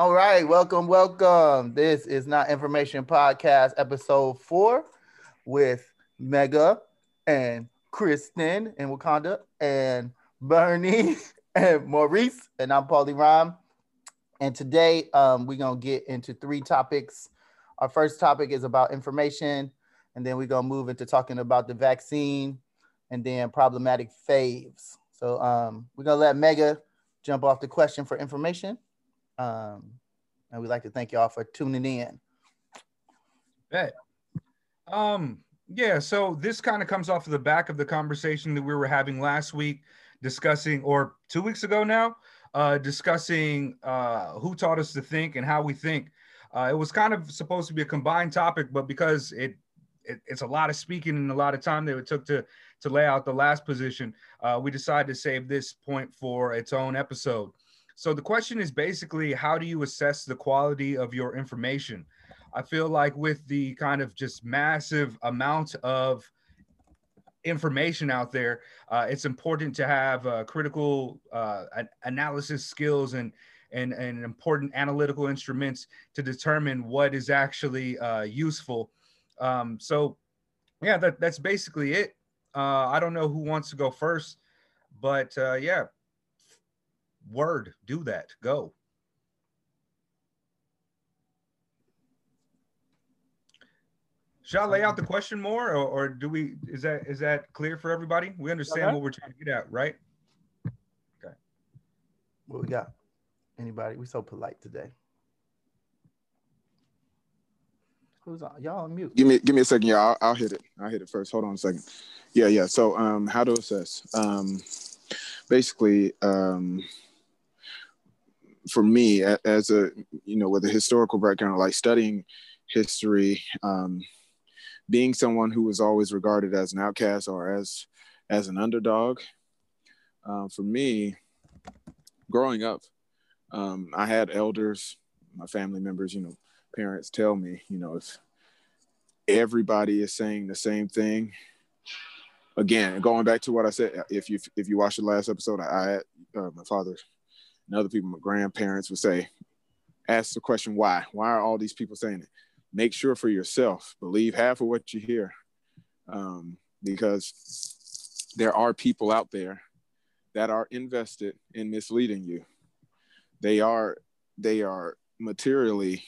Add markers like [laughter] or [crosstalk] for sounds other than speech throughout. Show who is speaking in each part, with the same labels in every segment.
Speaker 1: All right, welcome, welcome. This is not information podcast episode four with Mega and Kristen and Wakanda and Bernie [laughs] and Maurice and I'm Paulie Rhyme. And today um, we're gonna get into three topics. Our first topic is about information, and then we're gonna move into talking about the vaccine and then problematic faves. So um, we're gonna let Mega jump off the question for information. Um, and we'd like to thank y'all for tuning in.
Speaker 2: Bet. Um, yeah, so this kind of comes off of the back of the conversation that we were having last week, discussing, or two weeks ago now, uh, discussing uh, who taught us to think and how we think. Uh, it was kind of supposed to be a combined topic, but because it, it it's a lot of speaking and a lot of time that it took to to lay out the last position, uh, we decided to save this point for its own episode. So the question is basically how do you assess the quality of your information? I feel like with the kind of just massive amount of information out there, uh, it's important to have uh, critical uh, analysis skills and, and, and important analytical instruments to determine what is actually uh, useful. Um, so yeah, that, that's basically it. Uh, I don't know who wants to go first, but uh, yeah, word do that go Shall I lay out the question more, or, or, do we? Is that is that clear for everybody? We understand okay. what we're trying to get at, right?
Speaker 1: Okay. What we got? Anybody? We so polite today. Who's on? Y'all on mute.
Speaker 3: Give me give me a second, y'all. I'll, I'll hit it. I'll hit it first. Hold on a second. Yeah, yeah. So, um, how to assess? Um, basically, um, for me as a you know with a historical background like studying history um, being someone who was always regarded as an outcast or as as an underdog um, for me growing up um, i had elders my family members you know parents tell me you know if everybody is saying the same thing. Again going back to what i said if you if you watch the last episode i, had uh, my father and other people, my grandparents would say, ask the question, why? Why are all these people saying it? Make sure for yourself, believe half of what you hear. Um, because there are people out there that are invested in misleading you. They are, they are materially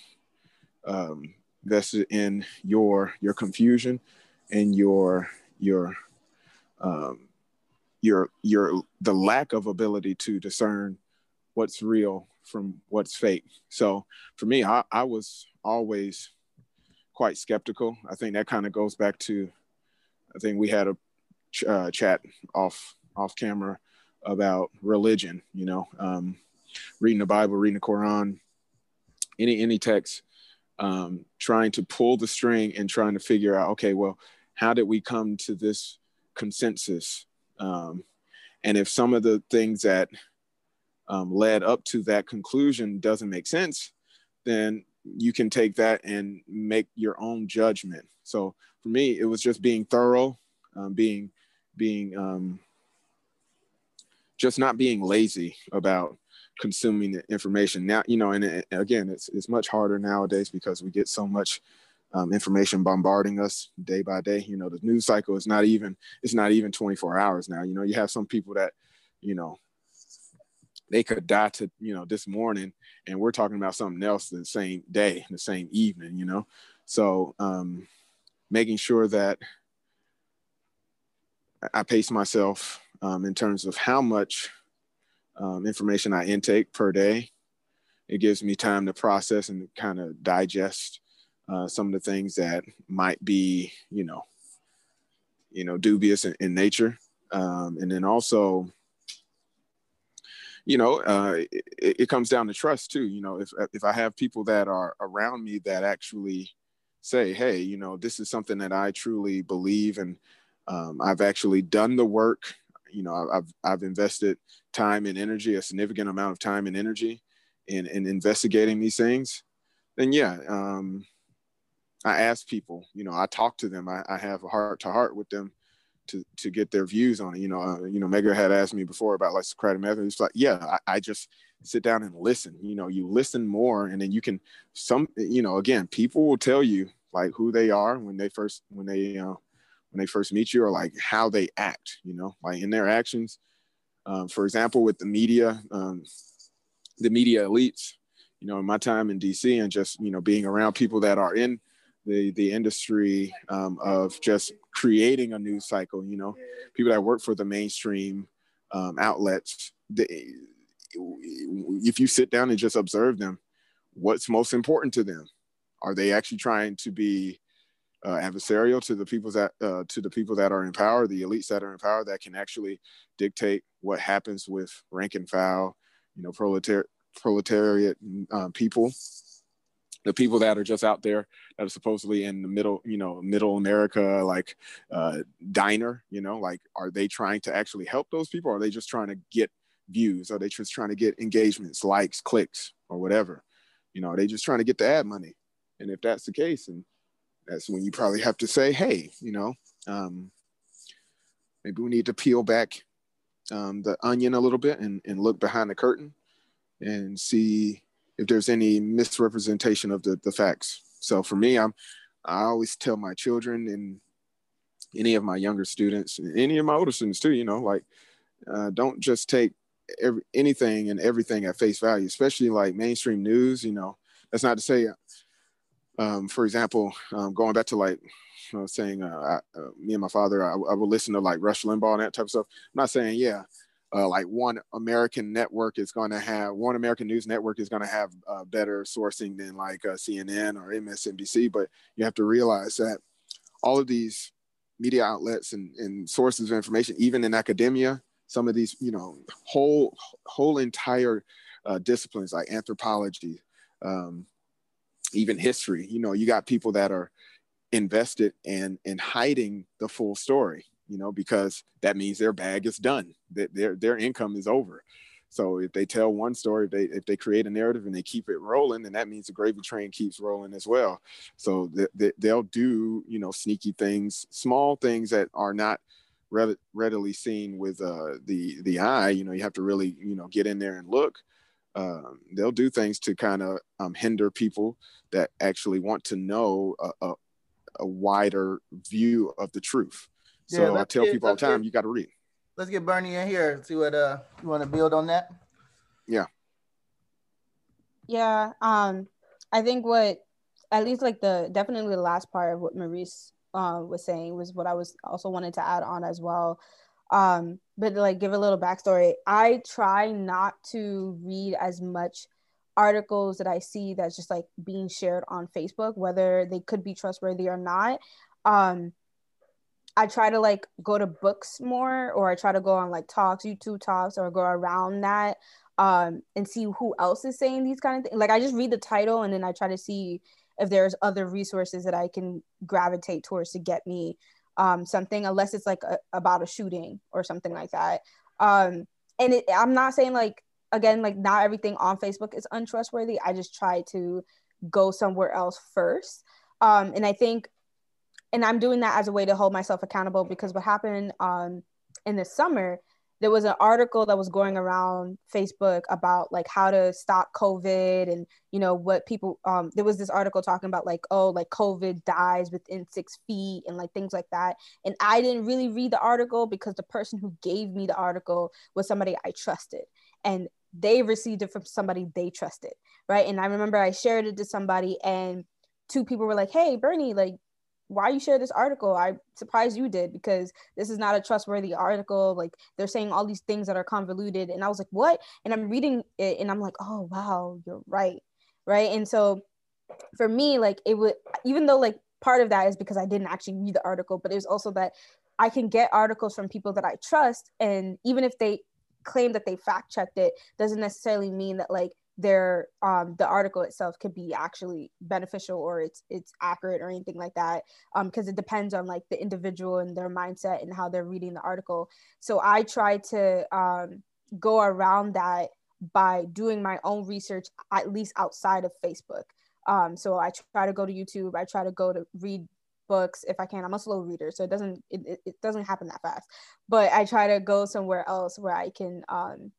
Speaker 3: um, vested in your your confusion and your your um, your your the lack of ability to discern what's real from what's fake. So for me, I, I was always quite skeptical. I think that kind of goes back to, I think we had a ch- uh, chat off off camera about religion. You know, um, reading the Bible, reading the Quran, any any text, um, trying to pull the string and trying to figure out, okay, well, how did we come to this consensus? Um, and if some of the things that um, led up to that conclusion doesn't make sense, then you can take that and make your own judgment. So for me, it was just being thorough, um, being being um, just not being lazy about consuming the information. Now, you know, and it, again, it's it's much harder nowadays because we get so much um, information bombarding us day by day. You know, the news cycle is not even it's not even 24 hours now. You know, you have some people that, you know, they could die to you know this morning and we're talking about something else the same day the same evening you know? So um making sure that i pace myself um, in terms of how much um, information i intake per day. It gives me time to process and kind of digest uh, some of the things that might be you know you know dubious in, in nature. Um, and then also you know, uh, it, it, comes down to trust too. You know, if if I have people that are around me that actually say, "Hey, you know, this is something that I truly believe, and um, I've actually done the work. You know, I've I've invested time and energy, a significant amount of time and energy, in in investigating these things." Then yeah, um, I ask people. You know, I talk to them. I, I have a heart to heart with them to to get their views on it. You know, uh, you know, Mega had asked me before about like Socratic method. It's like, yeah, I, I, just sit down and listen. You know, you listen more, and then you can some. You know, again, people will tell you like who they are when they first when they know when they first meet you, or like how they act. You know, like in their actions. Um, for example, with the media, um, the media elites. You know, in my time in DC and just you know being around people that are in the the industry um, of just creating a news cycle. You know, people that work for the mainstream um, outlets. They, if you sit down and just observe them, what's most important to them? Are they actually trying to be uh, adversarial to the people that uh, to the people that are in power, the elites that are in power that can actually dictate what happens with rank and file, you know, proletariat proletariat um, people, the people that are just out there that are supposedly in the middle, you know, middle America, like uh, diner, you know, like are they trying to actually help those people? Are they just trying to get views? Are they just trying to get engagements, likes, clicks, or whatever? You know, are they just trying to get the ad money? And if that's the case, and that's when you probably have to say, hey, you know, um, maybe we need to peel back um, the onion a little bit and, and look behind the curtain and see if there's any misrepresentation of the, the facts. So for me, I'm I always tell my children and any of my younger students, any of my older students too, you know, like uh, don't just take every, anything and everything at face value, especially like mainstream news. You know, that's not to say, um, for example, um, going back to like saying, uh, I, uh, me and my father, I, I would listen to like Rush Limbaugh and that type of stuff. I'm not saying, yeah, uh, like one American network is going to have one American news network is going to have uh, better sourcing than like uh, CNN or MSNBC, but you have to realize that all of these media outlets and, and sources of information, even in academia, some of these, you know, whole whole entire uh, disciplines like anthropology, um, even history. You know, you got people that are invested in in hiding the full story. You know, because that means their bag is done. That their their income is over. So if they tell one story, if they if they create a narrative and they keep it rolling, then that means the gravy train keeps rolling as well. So they, they'll do you know sneaky things, small things that are not readily seen with uh, the the eye. You know, you have to really you know get in there and look. Um, they'll do things to kind of um, hinder people that actually want to know a, a, a wider view of the truth. So yeah, I tell get, people all the time, get, you got to read.
Speaker 1: Let's get Bernie in here. See what uh you want to build on that.
Speaker 3: Yeah.
Speaker 4: Yeah. Um, I think what at least like the definitely the last part of what Maurice uh, was saying was what I was also wanted to add on as well. Um, but like give a little backstory. I try not to read as much articles that I see that's just like being shared on Facebook, whether they could be trustworthy or not. Um, I try to like go to books more, or I try to go on like talks, YouTube talks, or go around that um, and see who else is saying these kind of things. Like I just read the title and then I try to see if there's other resources that I can gravitate towards to get me um, something, unless it's like a, about a shooting or something like that. Um, and it, I'm not saying like again, like not everything on Facebook is untrustworthy. I just try to go somewhere else first. Um, and I think, and I'm doing that as a way to hold myself accountable because what happened um, in the summer there was an article that was going around Facebook about like how to stop COVID and you know what people um there was this article talking about like oh like COVID dies within six feet and like things like that. And I didn't really read the article because the person who gave me the article was somebody I trusted and they received it from somebody they trusted right? And I remember I shared it to somebody and two people were like hey Bernie like why you share this article? I'm surprised you did because this is not a trustworthy article. Like they're saying all these things that are convoluted. And i was like what? And i'm reading it and i'm like oh wow you're right. Right? And so for me like it would even though like part of that is because i didn't actually read the article but it was also that i can get articles from people that i trust. And even if they claim that they fact checked it doesn't necessarily mean that like their um the article itself could be actually beneficial or it's it's accurate or anything like that um because it depends on like the individual and their mindset and how they're reading the article. So i try to um go around that by doing my own research at least outside of facebook. Um so i try to go to youtube i try to go to read books if i can. I'm a slow reader so it doesn't it, it doesn't happen that fast. But i try to go somewhere else where i can um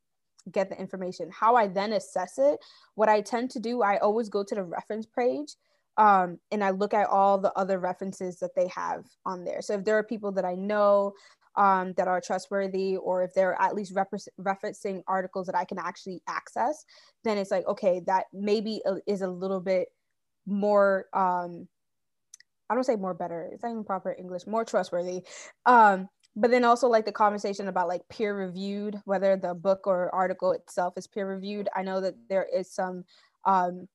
Speaker 4: get the information. How I then assess it, what I tend to do, I always go to the reference page um, and I look at all the other references that they have on there. So if there are people that I know um, that are trustworthy, or if they're at least referencing articles that I can actually access, then it's like, okay, that maybe is a little bit more, um, I don't say more better, it's not even proper English, more trustworthy. Um, but then also like the conversation about like peer reviewed, whether the book or article itself is peer reviewed. I know that there is some um,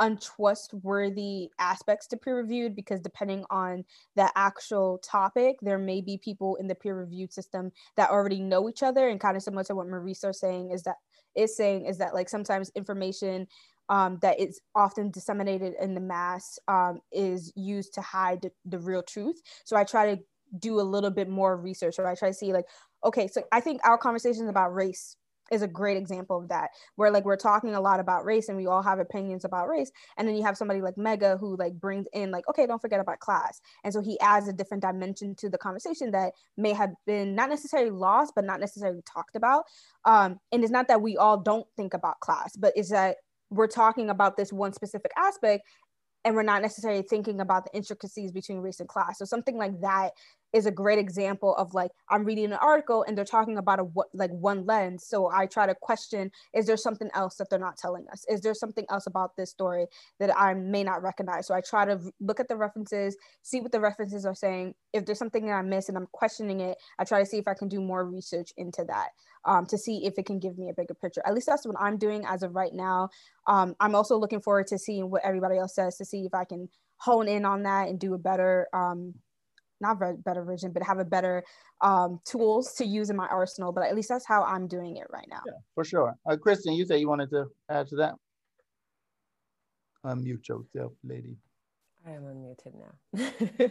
Speaker 4: untrustworthy aspects to peer reviewed because depending on the actual topic there may be people in the peer reviewed system that already know each other and kind of similar to what Maurice is saying is that is saying is that like sometimes information um, that is often disseminated in the mass um, is used to hide the, the real truth so i try to do a little bit more research or i try to see like okay so i think our conversations about race is a great example of that where like we're talking a lot about race and we all have opinions about race and then you have somebody like mega who like brings in like okay don't forget about class. And so he adds a different dimension to the conversation that may have been not necessarily lost but not necessarily talked about. Um, and it's not that we all don't think about class but it's that we're talking about this one specific aspect and we're not necessarily thinking about the intricacies between race and class. So something like that is a great example of like I'm reading an article and they're talking about a what like one lens. So I try to question: Is there something else that they're not telling us? Is there something else about this story that I may not recognize? So I try to look at the references, see what the references are saying. If there's something that I miss and I'm questioning it, I try to see if I can do more research into that um, to see if it can give me a bigger picture. At least that's what I'm doing as of right now. Um, I'm also looking forward to seeing what everybody else says to see if I can hone in on that and do a better um, not a better version, but have a better um, tools to use in my arsenal. But at least that's how I'm doing it right now.
Speaker 1: Yeah, for sure. Uh, Kristen, you said you wanted to add to that. Unmute yourself, lady.
Speaker 5: I am unmuted now.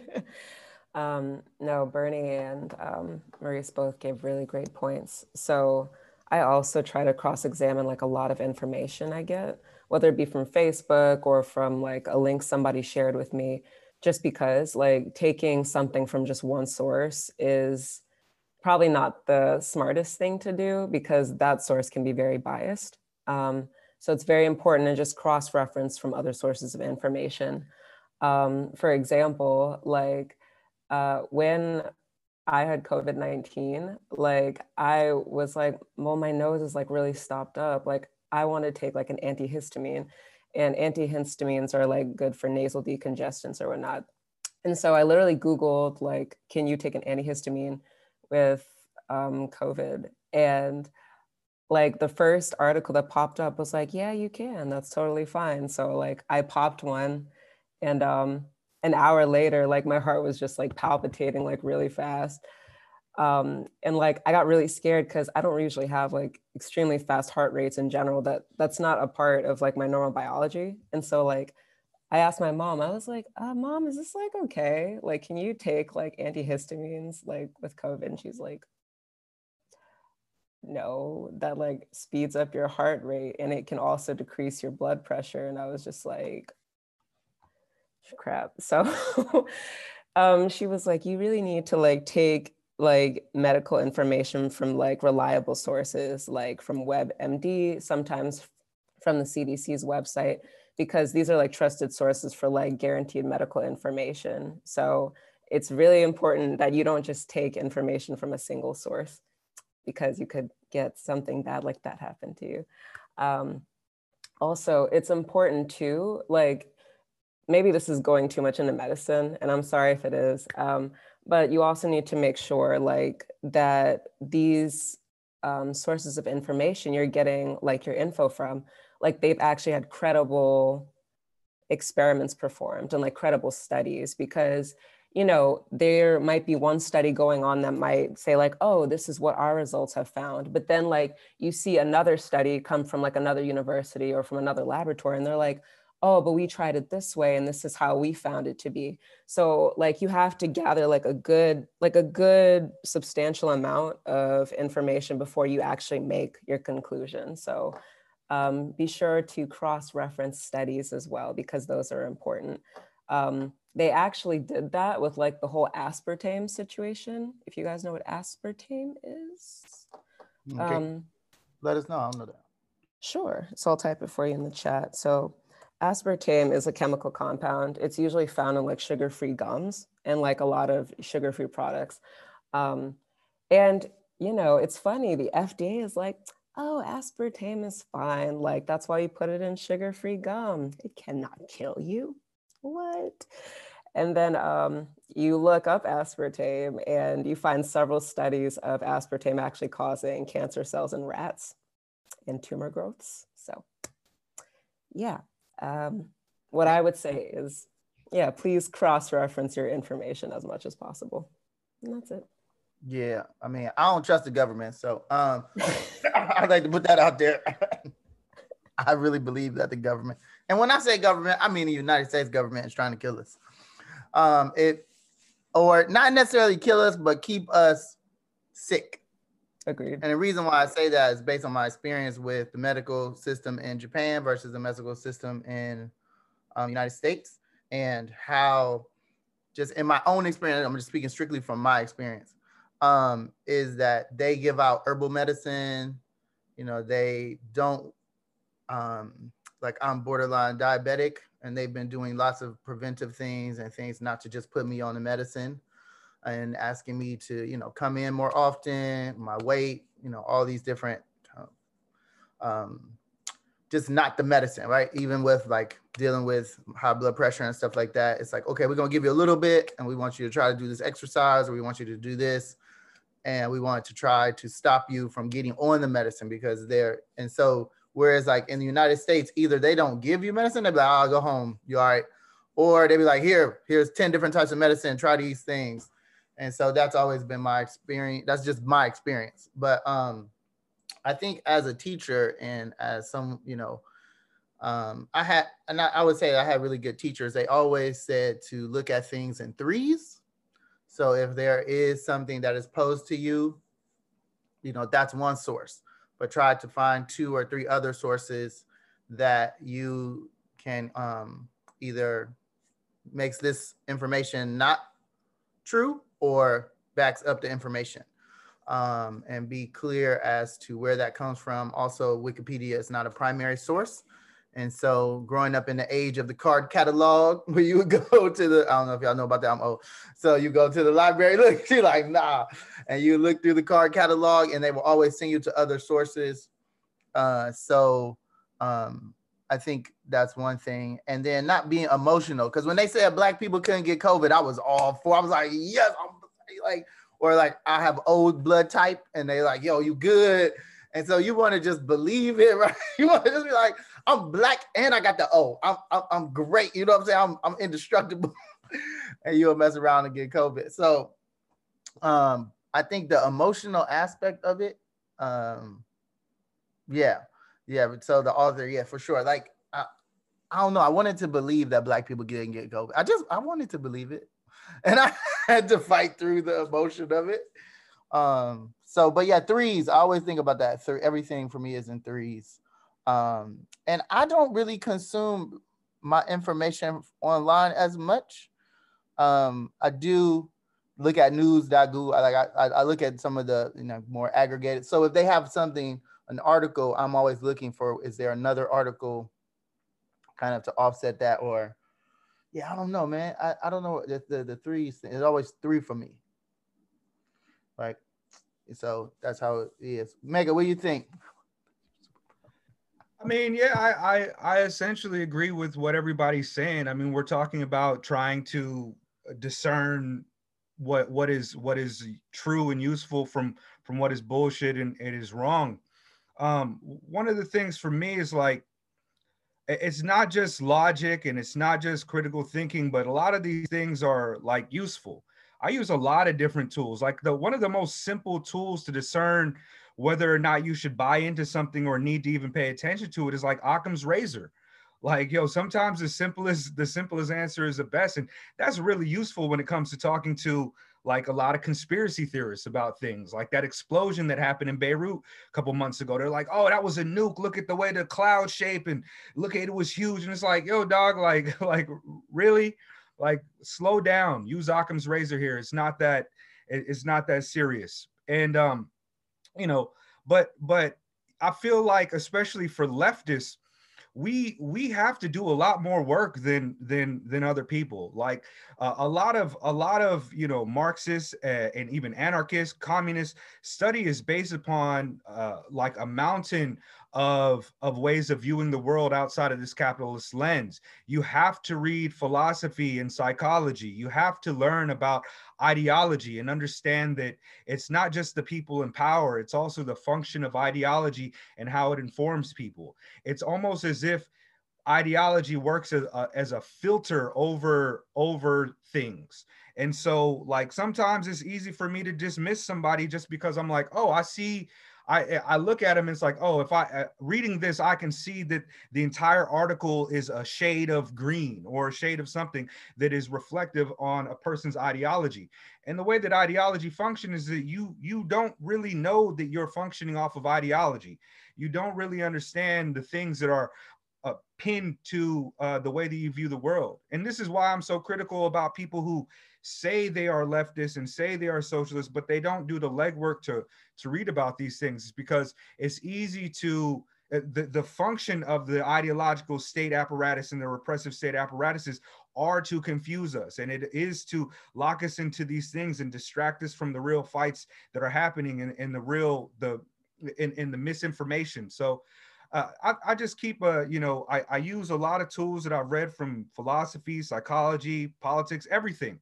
Speaker 5: [laughs] um, no, Bernie and um, Maurice both gave really great points. So I also try to cross-examine like a lot of information I get, whether it be from Facebook or from like a link somebody shared with me just because like taking something from just one source is probably not the smartest thing to do because that source can be very biased. Um, so it's very important to just cross-reference from other sources of information. Um, for example, like uh, when I had COVID 19, like I was like, well, my nose is like really stopped up. Like I want to take like an antihistamine and antihistamines are like good for nasal decongestants or whatnot. And so I literally Googled like, can you take an antihistamine with um, COVID? And like the first article that popped up was like, yeah, you can. That's totally fine. So like I popped one, and um, an hour later, like my heart was just like palpitating like really fast. Um, and like I got really scared because I don't usually have like extremely fast heart rates in general. That that's not a part of like my normal biology. And so like I asked my mom, I was like, uh, "Mom, is this like okay? Like, can you take like antihistamines like with COVID?" And she's like, "No, that like speeds up your heart rate and it can also decrease your blood pressure." And I was just like, "Crap." So. [laughs] um, she was like, "You really need to like take like medical information from like reliable sources, like from WebMD, sometimes from the CDC's website, because these are like trusted sources for like guaranteed medical information. So it's really important that you don't just take information from a single source because you could get something bad like that happen to you. Um, also, it's important too, like maybe this is going too much into medicine, and I'm sorry if it is. Um, but you also need to make sure like that these um, sources of information you're getting like your info from like they've actually had credible experiments performed and like credible studies because you know there might be one study going on that might say like oh this is what our results have found but then like you see another study come from like another university or from another laboratory and they're like oh but we tried it this way and this is how we found it to be so like you have to gather like a good like a good substantial amount of information before you actually make your conclusion so um, be sure to cross-reference studies as well because those are important um, they actually did that with like the whole aspartame situation if you guys know what aspartame is okay. um,
Speaker 1: Let us know. I don't know that.
Speaker 5: Sure. So I'll type it for you in the chat. So aspartame is a chemical compound. It's usually found in like sugar-free gums and like a lot of sugar-free products. Um, and you know, it's funny. The FDA is like, oh, aspartame is fine. Like that's why you put it in sugar-free gum. It cannot kill you. What? And then um, you look up aspartame and you find several studies of aspartame actually causing cancer cells in rats and tumor growths. So, yeah, um, what I would say is, yeah, please cross reference your information as much as possible. And that's it.
Speaker 1: Yeah, I mean, I don't trust the government, so um, [laughs] I'd like to put that out there. [laughs] I really believe that the government, and when I say government, I mean the United States government is trying to kill us. Um, it or not necessarily kill us, but keep us sick.
Speaker 5: Agreed.
Speaker 1: And the reason why I say that is based on my experience with the medical system in Japan versus the medical system in um, United States, and how just in my own experience, I'm just speaking strictly from my experience, um, is that they give out herbal medicine. You know, they don't um, like I'm borderline diabetic, and they've been doing lots of preventive things and things not to just put me on the medicine and asking me to, you know, come in more often, my weight, you know, all these different, um, just not the medicine, right? Even with like dealing with high blood pressure and stuff like that, it's like, okay, we're gonna give you a little bit, and we want you to try to do this exercise, or we want you to do this, and we want to try to stop you from getting on the medicine because they're, and so Whereas like in the United States, either they don't give you medicine, they be like, oh, I'll go home, you all right. Or they'd be like, here, here's 10 different types of medicine, try these things. And so that's always been my experience. That's just my experience. But um, I think as a teacher and as some, you know, um, I had, and I, I would say I had really good teachers. They always said to look at things in threes. So if there is something that is posed to you, you know, that's one source but try to find two or three other sources that you can um, either makes this information not true or backs up the information um, and be clear as to where that comes from. Also, Wikipedia is not a primary source. And so, growing up in the age of the card catalog, [laughs] where you would go [laughs] to the, I don't know if y'all know about that, I'm old. So, you go to the library, [laughs] look, you're like, nah. And you look through the card catalog, and they will always send you to other sources. Uh, so, um, I think that's one thing. And then not being emotional, because when they said black people couldn't get COVID, I was all for. I was like, yes, I'm like, or like I have old blood type, and they like, yo, you good. And so you want to just believe it, [laughs] right? You want to just be like, I'm black and I got the O. I'm, I'm, I'm great. You know what I'm saying? I'm, I'm indestructible. [laughs] and you'll mess around and get COVID. So um, I think the emotional aspect of it, um, yeah, yeah. So the author, yeah, for sure. Like, I, don't know. I wanted to believe that black people didn't get COVID. I just, I wanted to believe it. [laughs] And I [laughs] had to fight through the emotion of it. Um, so, but yeah, threes. I always think about that. Three, everything for me is in threes. Um, and I don't really consume my information online as much. Um, I do look at news.goo. I like I, I look at some of the you know more aggregated. So if they have something, an article, I'm always looking for is there another article kind of to offset that or yeah, I don't know, man. I, I don't know the, the the. It's always three for me. Like so that's how it is. Mega, what do you think?
Speaker 2: I mean, yeah, I, I, I essentially agree with what everybody's saying. I mean, we're talking about trying to discern what what is what is true and useful from from what is bullshit and it is wrong. Um, one of the things for me is like it's not just logic and it's not just critical thinking, but a lot of these things are like useful. I use a lot of different tools. Like the one of the most simple tools to discern whether or not you should buy into something or need to even pay attention to it is like Occam's razor. Like, yo, sometimes the simplest, the simplest answer is the best. And that's really useful when it comes to talking to like a lot of conspiracy theorists about things like that explosion that happened in Beirut a couple months ago. They're like, oh, that was a nuke. Look at the way the cloud shape and look at it was huge. And it's like, yo, dog, like, [laughs] like really? Like, slow down. Use Occam's razor here. It's not that, it's not that serious. And um, you know, but but I feel like, especially for leftists, we we have to do a lot more work than than than other people. Like uh, a lot of a lot of you know marxists uh, and even anarchists communists study is based upon uh, like a mountain of of ways of viewing the world outside of this capitalist lens. You have to read philosophy and psychology. You have to learn about ideology and understand that it's not just the people in power it's also the function of ideology and how it informs people. It's almost as if ideology works as a, as a filter over over things. And so like sometimes it's easy for me to dismiss somebody just because i'm like oh i see I I look at him and it's like, oh, if I uh, reading this, I can see that the entire article is a shade of green or a shade of something that is reflective on a person's ideology. And the way that ideology functions is that you you don't really know that you're functioning off of ideology. You don't really understand the things that are uh, pinned to uh, the way that you view the world. And this is why I'm so critical about people who say they are leftists and say they are socialists, but they don't do the legwork to to read about these things because it's easy to uh, the, the function of the ideological state apparatus and the repressive state apparatuses are to confuse us. And it is to lock us into these things and distract us from the real fights that are happening in, in the real the in, in the misinformation. So uh, I, I, just keep a you know I, I use a lot of tools that i've read from philosophy psychology politics everything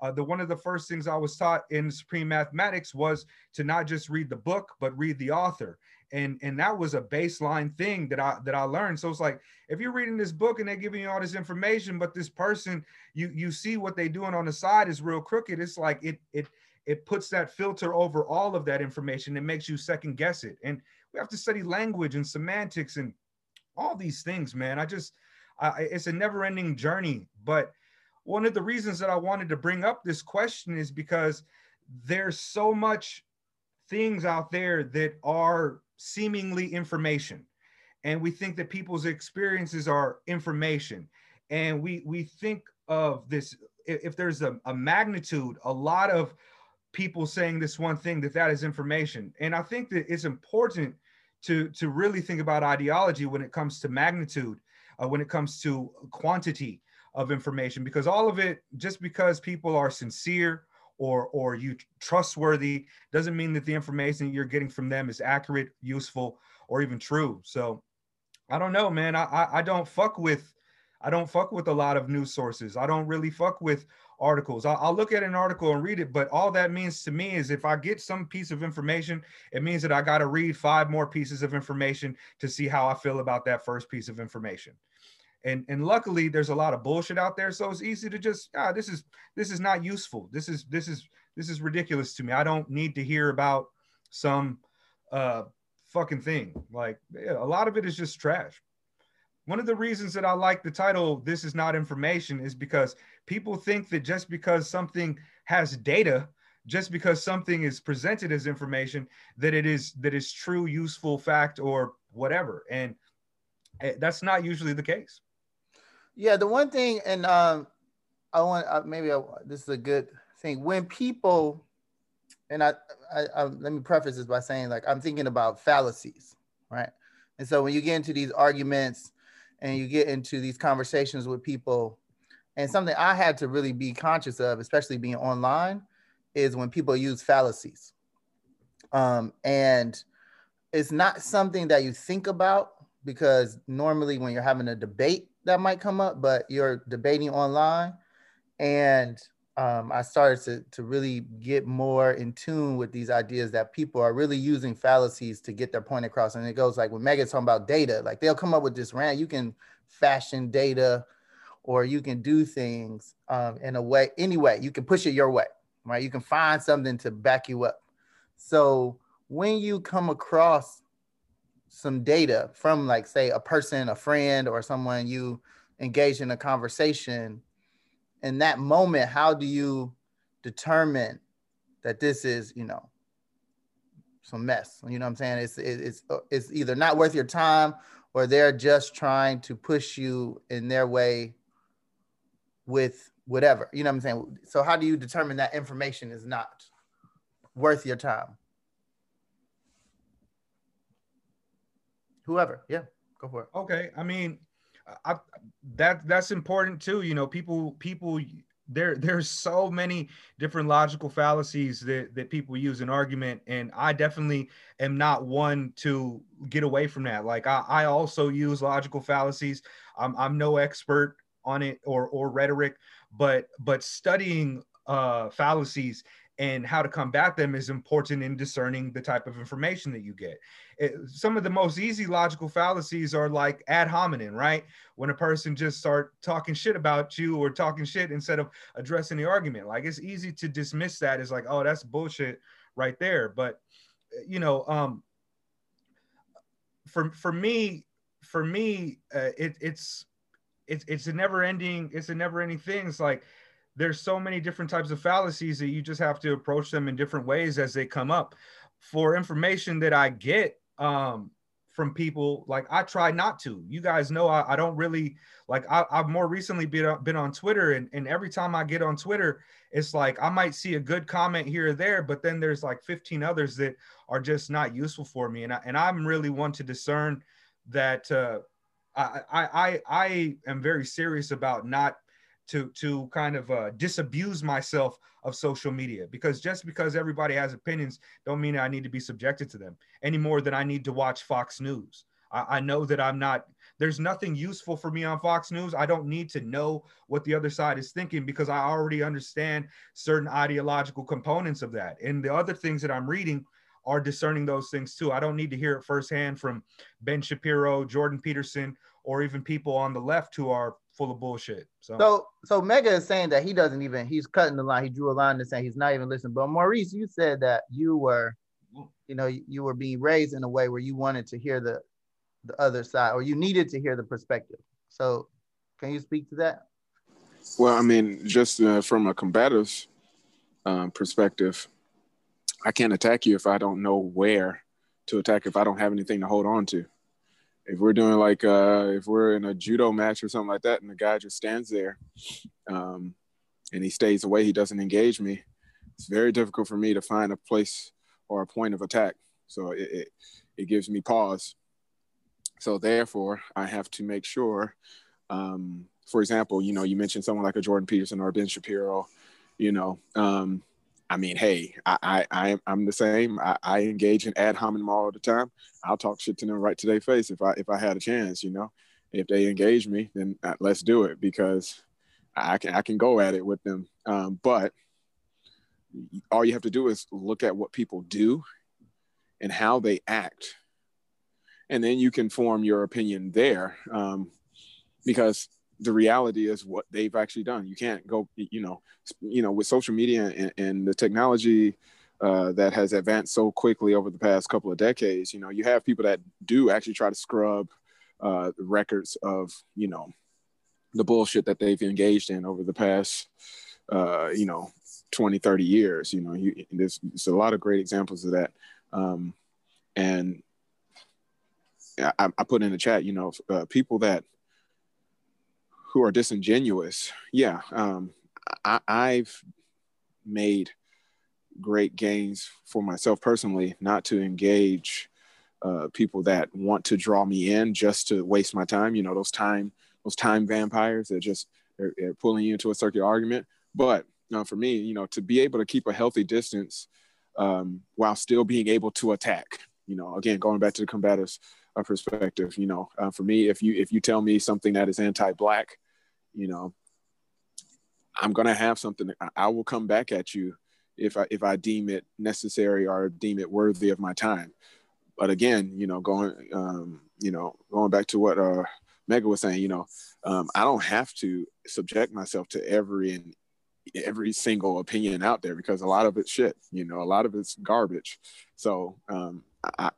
Speaker 2: uh, the one of the first things I was taught in Supreme Mathematics was to not just read the book, but read the author. And and that was a baseline thing that I that I learned. So it's like if you're reading this book and they're giving you all this information, but this person you you see what they're doing on the side is real crooked. It's like it it it puts that filter over all of that information. It makes you second guess it. And we have to study language and semantics and all these things, man. I just I, it's a never ending journey, but one of the reasons that I wanted to bring up this question is because there's so much things out there that are seemingly information. And we think that people's experiences are information. And we we think of this if there's a, a magnitude a lot of people saying this one thing that that is information. And i think that it's important to to really think about ideology when it comes to magnitude uh, when it comes to quantity of information because all of it just because people are sincere or or you trustworthy doesn't mean that the information you're getting from them is accurate useful or even true. So i don't know man. I i, I don't fuck with i don't fuck with a lot of news sources. I don't really fuck with articles. I'll, I'll look at an article and read it but all that means to me is if i get some piece of information it means that i got to read five more pieces of information to see how i feel about that first piece of information and and luckily there's a lot of bullshit out there so it's easy to just ah this is this is not useful. This is this is this is ridiculous to me. I don't need to hear about some uh fucking thing. Like yeah, a lot of it is just trash. One of the reasons that i like the title this is not information is because people think that just because something has data just because something is presented as information that it is that is true useful fact or whatever. And eh, that's not usually the case
Speaker 1: yeah, the one thing, and um, I want uh, maybe I, this is a good thing when people, and I, I, I, let me preface this by saying like I'm thinking about fallacies, right? And so when you get into these arguments and you get into these conversations with people, and something I had to really be conscious of, especially being online, is when people use fallacies. Um, and it's not something that you think about because normally when you're having a debate, that might come up, but you're debating online. And um, I started to, to really get more in tune with these ideas that people are really using fallacies to get their point across. And it goes like when Mega's talking about data, like they'll come up with this rant, you can fashion data or you can do things um, in a way, anyway, you can push it your way, right? You can find something to back you up. So when you come across some data from like say a person a friend or someone you engage in a conversation. In that moment how do you determine that this is you know some mess? You know what i'm saying? It's it's uh, it's either not worth your time or they're just trying to push you in their way with whatever. You know what i'm saying? So how do you determine that information is not worth your time whoever. Yeah, go for it.
Speaker 2: Okay, I mean, I, that that's important too. You know, people people there there's so many different logical fallacies that that people use in argument and i definitely am not one to get away from that like i, I also use logical fallacies I'm, I'm no expert on it or or rhetoric but but studying uh fallacies and how to combat them is important in discerning the type of information that you get. It, some of the most easy logical fallacies are like ad hominem, right? When a person just start talking shit about you or talking shit instead of addressing the argument. Like it's easy to dismiss that as like, oh, that's bullshit right there. But you know, um, for for me, for me, uh, it, it's it's it's a never ending it's a never ending thing. It's like there's so many different types of fallacies that you just have to approach them in different ways as they come up. For information that I get um, from people, like I try not to. You guys know I, I don't really like. I, have more recently been been on Twitter, and, and every time I get on Twitter, it's like I might see a good comment here or there, but then there's like 15 others that are just not useful for me, and I, and I'm really one to discern that. Uh, I, I I am very serious about not to to kind of uh, disabuse myself of social media because just because everybody has opinions don't mean I need to be subjected to them any more than I need to watch Fox News. I, I know that I'm not. There's nothing useful for me on Fox News. I don't need to know what the other side is thinking because I already understand certain ideological components of that. And the other things that I'm reading are discerning those things too. I don't need to hear it firsthand from Ben Shapiro, Jordan Peterson, or even people on the left who are full of bullshit. So,
Speaker 1: so, so Mega is saying that he doesn't even. He's cutting the line. He drew a line and saying he's not even listening. But Maurice, you said that you were, you know, you were being raised in a way where you wanted to hear the, the other side, or you needed to hear the perspective. So, can you speak to that?
Speaker 3: Well, I mean, just uh, from a combative um, perspective, I can't attack you if I don't know where to attack. If I don't have anything to hold on to if we're doing like uh if we're in a judo match or something like that and the guy just stands there um and he stays away he doesn't engage me it's very difficult for me to find a place or a point of attack. So it, it, it gives me pause. So therefore i have to make sure um for example you know you mentioned someone like a jordan peterson or ben shapiro you know um I mean, hey, I, I, I'm the same. I, I engage in ad hominem all the time. I'll talk shit to them right to their face if I, if I had a chance, you know, if they engage me, then uh, let's do it because I can, I can go at it with them. Um, but all you have to do is look at what people do and how they act. And then you can form your opinion there. Um, because the reality is what they've actually done. You can't go, you know, you know, with social media and, and the technology uh, that has advanced so quickly over the past couple of decades. You know, you have people that do actually try to scrub uh, records of, you know, the bullshit that they've engaged in over the past, uh, you know, 20, 30 years. You know, you, there's, there's a lot of great examples of that. Um, and I, I, put in the chat, you know, uh, people that who are disingenuous. Yeah, um, I, I've made great gains for myself personally, not to engage uh, people that want to draw me in just to waste my time. You know, those time those time vampires that just they're, they're, pulling you into a circular argument. But for me, you know, to be able to keep a healthy distance um, while still being able to attack. You know, again, going back to the combative uh, perspective, you know, uh, for me, if you if you tell me something that is anti-black, you know, I'm gonna have something. I will come back at you if I if I deem it necessary or deem it worthy of my time. But again, you know, going um, you know, going back to what uh Mega was saying, you know, um, I don't have to subject myself to every and every single opinion out there because a lot of it's shit, you know, a lot of it's garbage. So um, I,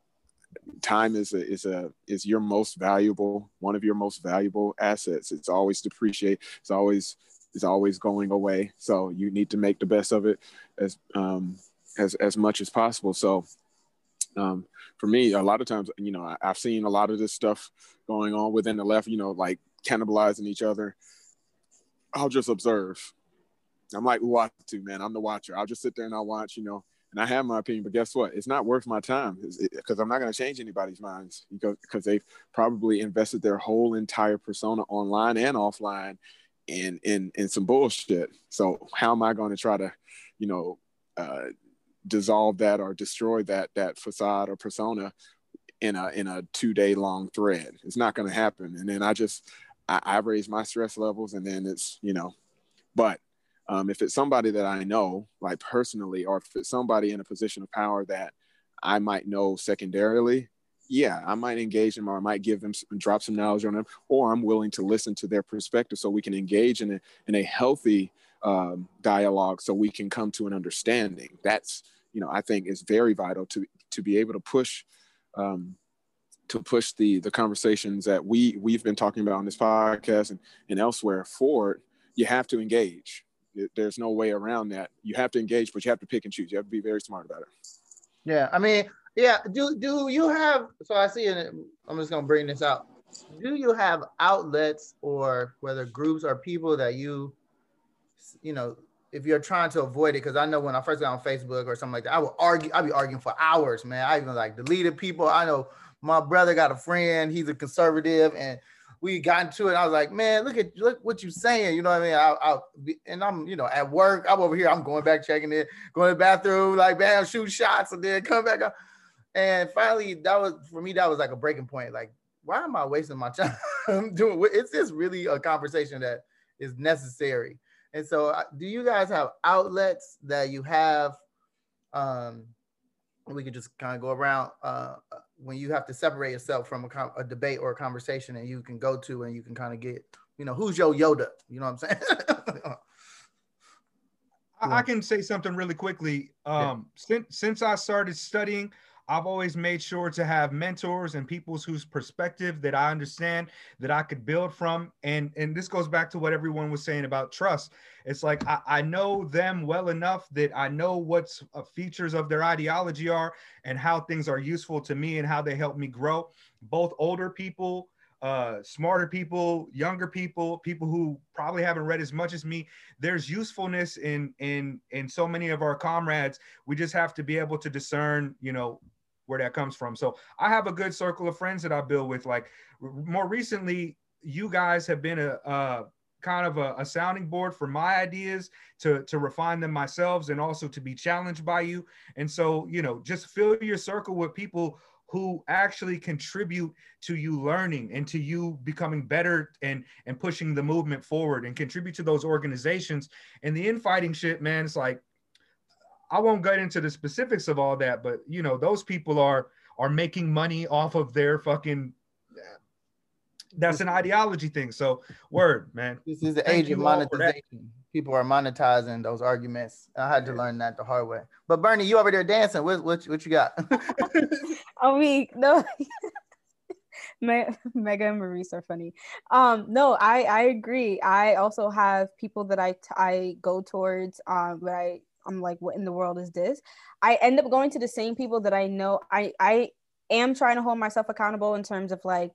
Speaker 3: time is a is a is your most valuable one of your most valuable assets. It's always depreciate it's always it's always going away. So you need to make the best of it as um as as much as possible. So um for me a lot of times you know I, i've seen a lot of this stuff going on within the left you know like cannibalizing each other. I'll just observe. I'm like watch to man? I'm the watcher. I'll just sit there and i'll watch you know and I have my opinion, but guess what? It's not worth my time because I'm not going to change anybody's minds because they've probably invested their whole entire persona online and offline in in in some bullshit. So how am I going to try to, you know, uh, dissolve that or destroy that that facade or persona in a in a two day long thread? It's not going to happen. And then I just I, I raise my stress levels, and then it's you know, but um, if it's somebody that I know, like personally, or if it's somebody in a position of power that I might know secondarily, yeah, I might engage them or I might give them drop some knowledge on them, or I'm willing to listen to their perspective so we can engage in a, in a healthy um, dialogue so we can come to an understanding. That's, you know, I think is very vital to, to be able to push, um, to push the, the conversations that we, we've been talking about on this podcast and, and elsewhere forward. You have to engage there's no way around that. You have to engage, but you have to pick and choose. You have to be very smart about it.
Speaker 1: Yeah, I mean, yeah. Do do you have? So I see it. I'm just gonna bring this out. Do you have outlets or whether groups or people that you, you know, if you're trying to avoid it? Because I know when I first got on Facebook or something like that, I would argue. I'd be arguing for hours, man. I even like deleted people. I know my brother got a friend. He's a conservative and we got into it. I was like, man, look at look what you're saying. You know what I mean? I, I and I'm you know at work. I'm over here. I'm going back checking it, going to the bathroom, like bam, shoot shots, and then come back up. And finally, that was for me. That was like a breaking point. Like, why am I wasting my [laughs] time doing? It's just really a conversation that is necessary. And so, uh, do you guys have outlets that you have? Um, we could just kind of go around uh, when you have to separate yourself from a, a, debate or a conversation and you can go to and you can kind of get you know who's your yoda? You know what i'm saying? [laughs]
Speaker 2: I, I can say something really quickly. Um, yeah. since since i started studying I've always made sure to have mentors and people whose perspective that I understand that I could build from. And and this goes back to what everyone was saying about trust. It's like I, I know them well enough that I know what uh, features of their ideology are and how things are useful to me and how they help me grow. Both older people, uh, smarter people, younger people, people who probably haven't read as much as me. There's usefulness in in in so many of our comrades. We just have to be able to discern, you know, where that comes from. So I have a good circle of friends that I build with. Like more recently, you guys have been a, a kind of a, a, sounding board for my ideas to to refine them myself and also to be challenged by you. And so you know, just fill your circle with people who actually contribute to you learning and to you becoming better and and pushing the movement forward and contribute to those organizations and the infighting shit man it's like I won't get into the specifics of all that, but you know, those people are are making money off of their fucking that's an ideology thing. So word, man.
Speaker 1: This is the Thank age of monetization. People are monetizing those arguments. I had to learn that the hard way. But Bernie, you over there dancing. What what, what you got? [laughs]
Speaker 4: I mean, no. [laughs] Mega and Maurice are funny. Um, no, I I agree. I also have people that I I go towards um, but I I'm like, what in the world is this? I end up going to the same people that I know. I I am trying to hold myself accountable in terms of like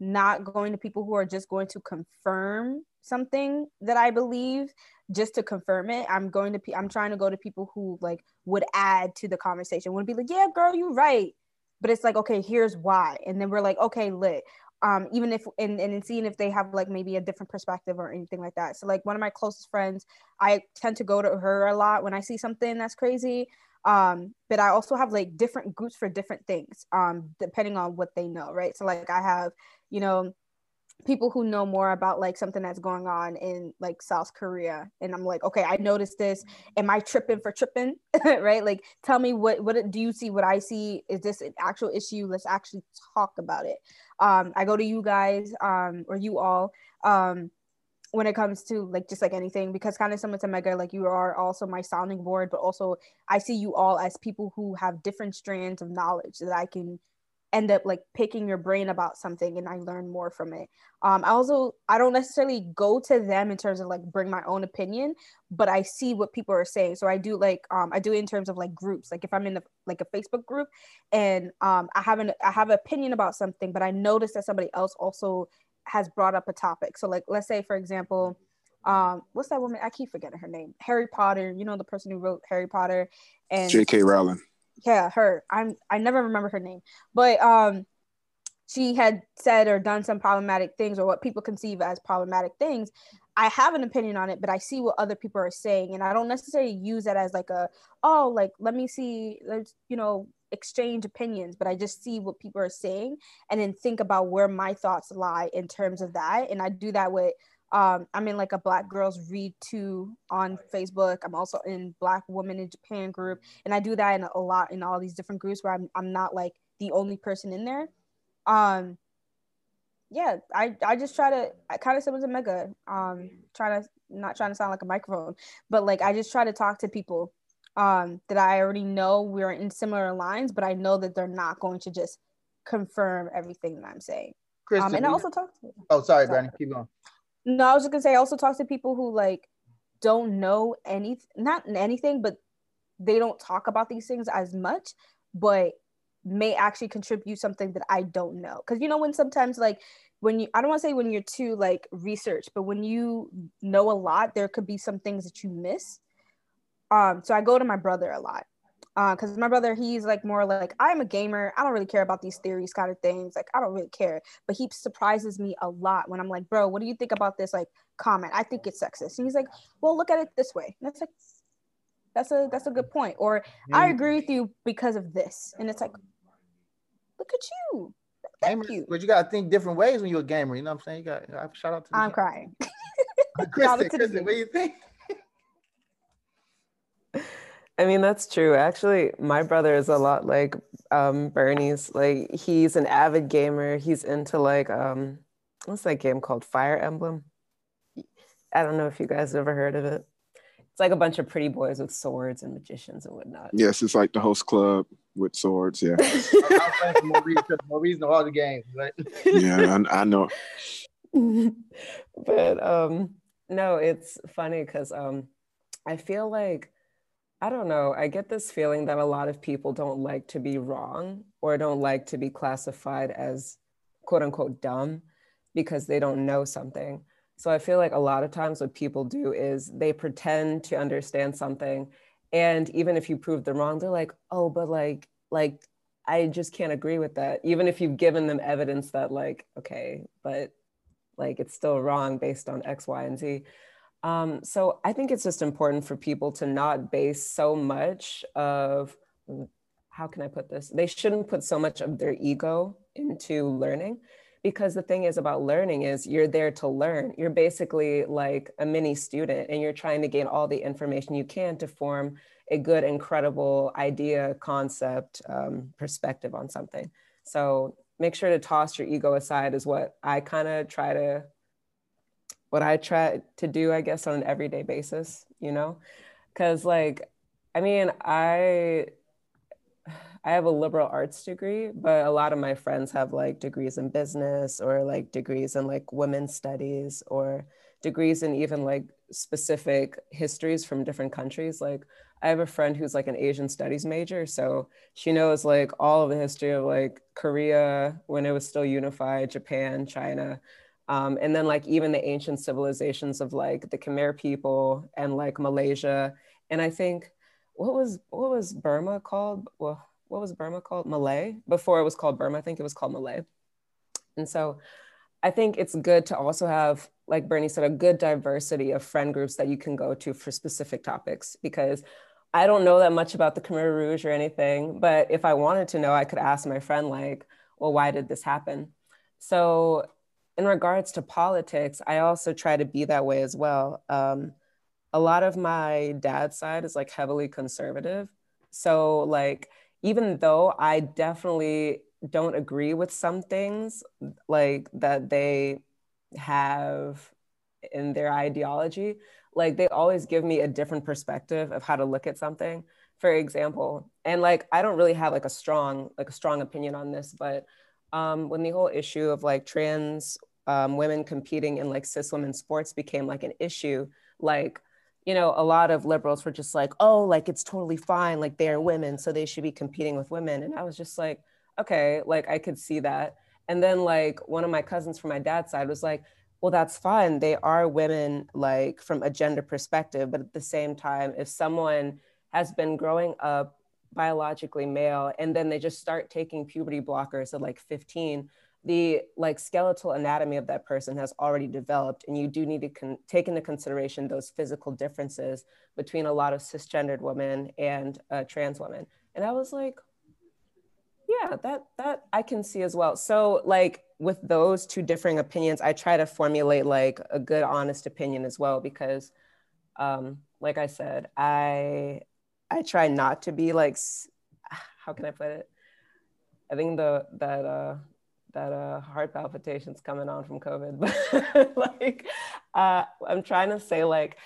Speaker 4: not going to people who are just going to confirm something that I believe just to confirm it. I'm going to I'm trying to go to people who like would add to the conversation. Would be like, yeah, girl, you're right. But it's like, okay, here's why. And then we're like, okay, lit um, even if and, and seeing if they have like maybe a different perspective or anything like that. So like one of my closest friends, I tend to go to her a lot when I see something that's crazy. Um, but I also have like different groups for different things, um, depending on what they know, right? So like I have, you know, people who know more about like something that's going on in like South Korea. And I'm like okay I noticed this. Am I tripping for tripping? [laughs] Right? Like tell me what what do you see? What I see? Is this an actual issue? Let's actually talk about it um I go to you guys um or you all um when it comes to like just like anything because kind of similar to Mega like you are also my sounding board but also I see you all as people who have different strands of knowledge that I can end up like picking your brain about something and I learn more from it. Um, I also I don't necessarily go to them in terms of like bring my own opinion, but I see what people are saying. So I do like um, I do it in terms of like groups. Like if I'm in a, like a Facebook group and um, I have an I have an opinion about something, but I notice that somebody else also has brought up a topic. So like let's say for example, um what's that woman i keep forgetting her name harry potter you know the person who wrote harry potter and
Speaker 3: J.K. Rowling.
Speaker 4: Yeah her. I'm i never remember her name. But um she had said or done some problematic things or what people conceive as problematic things. I have an opinion on it but i see what other people are saying. And i don't necessarily use that as like a oh like let me see let's you know exchange opinions. But i just see what people are saying and then think about where my thoughts lie in terms of that. And i do that with um, I'm in like a Black Girls Read Too on Facebook. I'm also in Black Women in Japan group, and I do that in a lot in all these different groups where I'm I'm not like the only person in there. Um, yeah, I I just try to I kind of said was a mega um try to not trying to sound like a microphone, but like I just try to talk to people um that I already know we're in similar lines, but I know that they're not going to just confirm everything that I'm saying.
Speaker 1: Kristen,
Speaker 4: Um, and I also talk to
Speaker 1: oh, sorry,
Speaker 4: Sorry.
Speaker 1: Brandon, keep going.
Speaker 4: No, I was just gonna say I also talk to people who like don't know any not anything, but they don't talk about these things as much, but may actually contribute something that I don't know. Cause you know when sometimes like when you I don't want to say when you're too like research, but when you know a lot, there could be some things that you miss. Um, so I go to my brother a lot. Uh, because my brother, he's like more like I'm a gamer. I don't really care about these theories kind of things. Like I don't really care. But he surprises me a lot when I'm like, bro, what do you think about this like comment? I think it's sexist. And he's like, well, look at it this way. And it's like, that's a that's a good point. Or I
Speaker 1: Mm.
Speaker 4: agree with you because of this. And it's like, look at you. Thank
Speaker 1: Gamer-
Speaker 4: you.
Speaker 1: But you gotta think different ways when you're a gamer. You know what I'm saying? You got shout out to
Speaker 4: I'm
Speaker 1: game-
Speaker 4: crying. [laughs]
Speaker 1: Kristen,
Speaker 4: out to the
Speaker 1: Kristen, what do you think?
Speaker 5: I mean, that's true. Actually, my brother is a lot like um, Bernie's. Like, he's an avid gamer. He's into like, um, what's that game called? Fire Emblem. I don't know if you guys have ever heard of it. It's like a bunch of pretty boys with swords and magicians and whatnot.
Speaker 3: Yes, it's like the host club with swords. Yeah,
Speaker 1: I- I'm playing [laughs] for Maurice because Maurice know all the games. Right?
Speaker 3: yeah, I, I know. [laughs]
Speaker 5: but um no it's funny because um i feel like i don't know i get this feeling that a lot of people don't like to be wrong or don't like to be classified as quote unquote dumb because they don't know something so i feel like a lot of times what people do is they pretend to understand something and even if you prove them wrong they're like oh but like like i just can't agree with that even if you've given them evidence that like okay but like it's still wrong based on X, Y, and Z. Um, so I think it's just important for people to not base so much of how can I put this? They shouldn't put so much of their ego into learning because the thing is about learning is you're there to learn. You're basically like a mini student and you're trying to gain all the information you can to form a good, incredible idea, concept, um, perspective on something. So make sure to toss your ego aside is what I kind of try to what I try to do, I guess, on an everyday basis, you know? Cause like, I mean, I I have a liberal arts degree, but a lot of my friends have like degrees in business or like degrees in like women's studies or degrees in even like specific histories from different countries. Like I have a friend who's like an Asian studies major. So she knows like all of the history of like Korea when it was still unified, Japan, China. Um, and then like even the ancient civilizations of like the Khmer people and like Malaysia. And I think what was what was Burma called? Well, what was Burma called? Malay. Before it was called Burma, I think it was called Malay. And so I think it's good to also have, like Bernie said, a good diversity of friend groups that you can go to for specific topics because I don't know that much about the Khmer Rouge or anything, but if I wanted to know, I could ask my friend, like, well, why did this happen? So, in regards to politics, I also try to be that way as well. Um, a lot of my dad's side is like heavily conservative. So, like, even though I definitely don't agree with some things like that they have in their ideology, like they always give me a different perspective of how to look at something. For example, and like I don't really have like a strong like a strong opinion on this, but um, when the whole issue of like trans um, women competing in like cis women sports became like an issue, like you know, a lot of liberals were just like, oh, like it's totally fine, like they're women, so they should be competing with women. And I was just like, okay, like I could see that. And then like one of my cousins from my dad's side was like, well, that's fine. They are women, like from a gender perspective, but at the same time, if someone has been growing up biologically male and then they just start taking puberty blockers at like 15 the like skeletal anatomy of that person has already developed and you do need to con- take into consideration those physical differences between a lot of cisgendered women and uh, trans women and i was like yeah that that i can see as well. So like with those two differing opinions i try to formulate like a good honest opinion as well because um like i said i i try not to be like how can i put it i think the that uh that uh, heart palpitations coming on from COVID. [laughs] But like, uh, I'm trying to say like,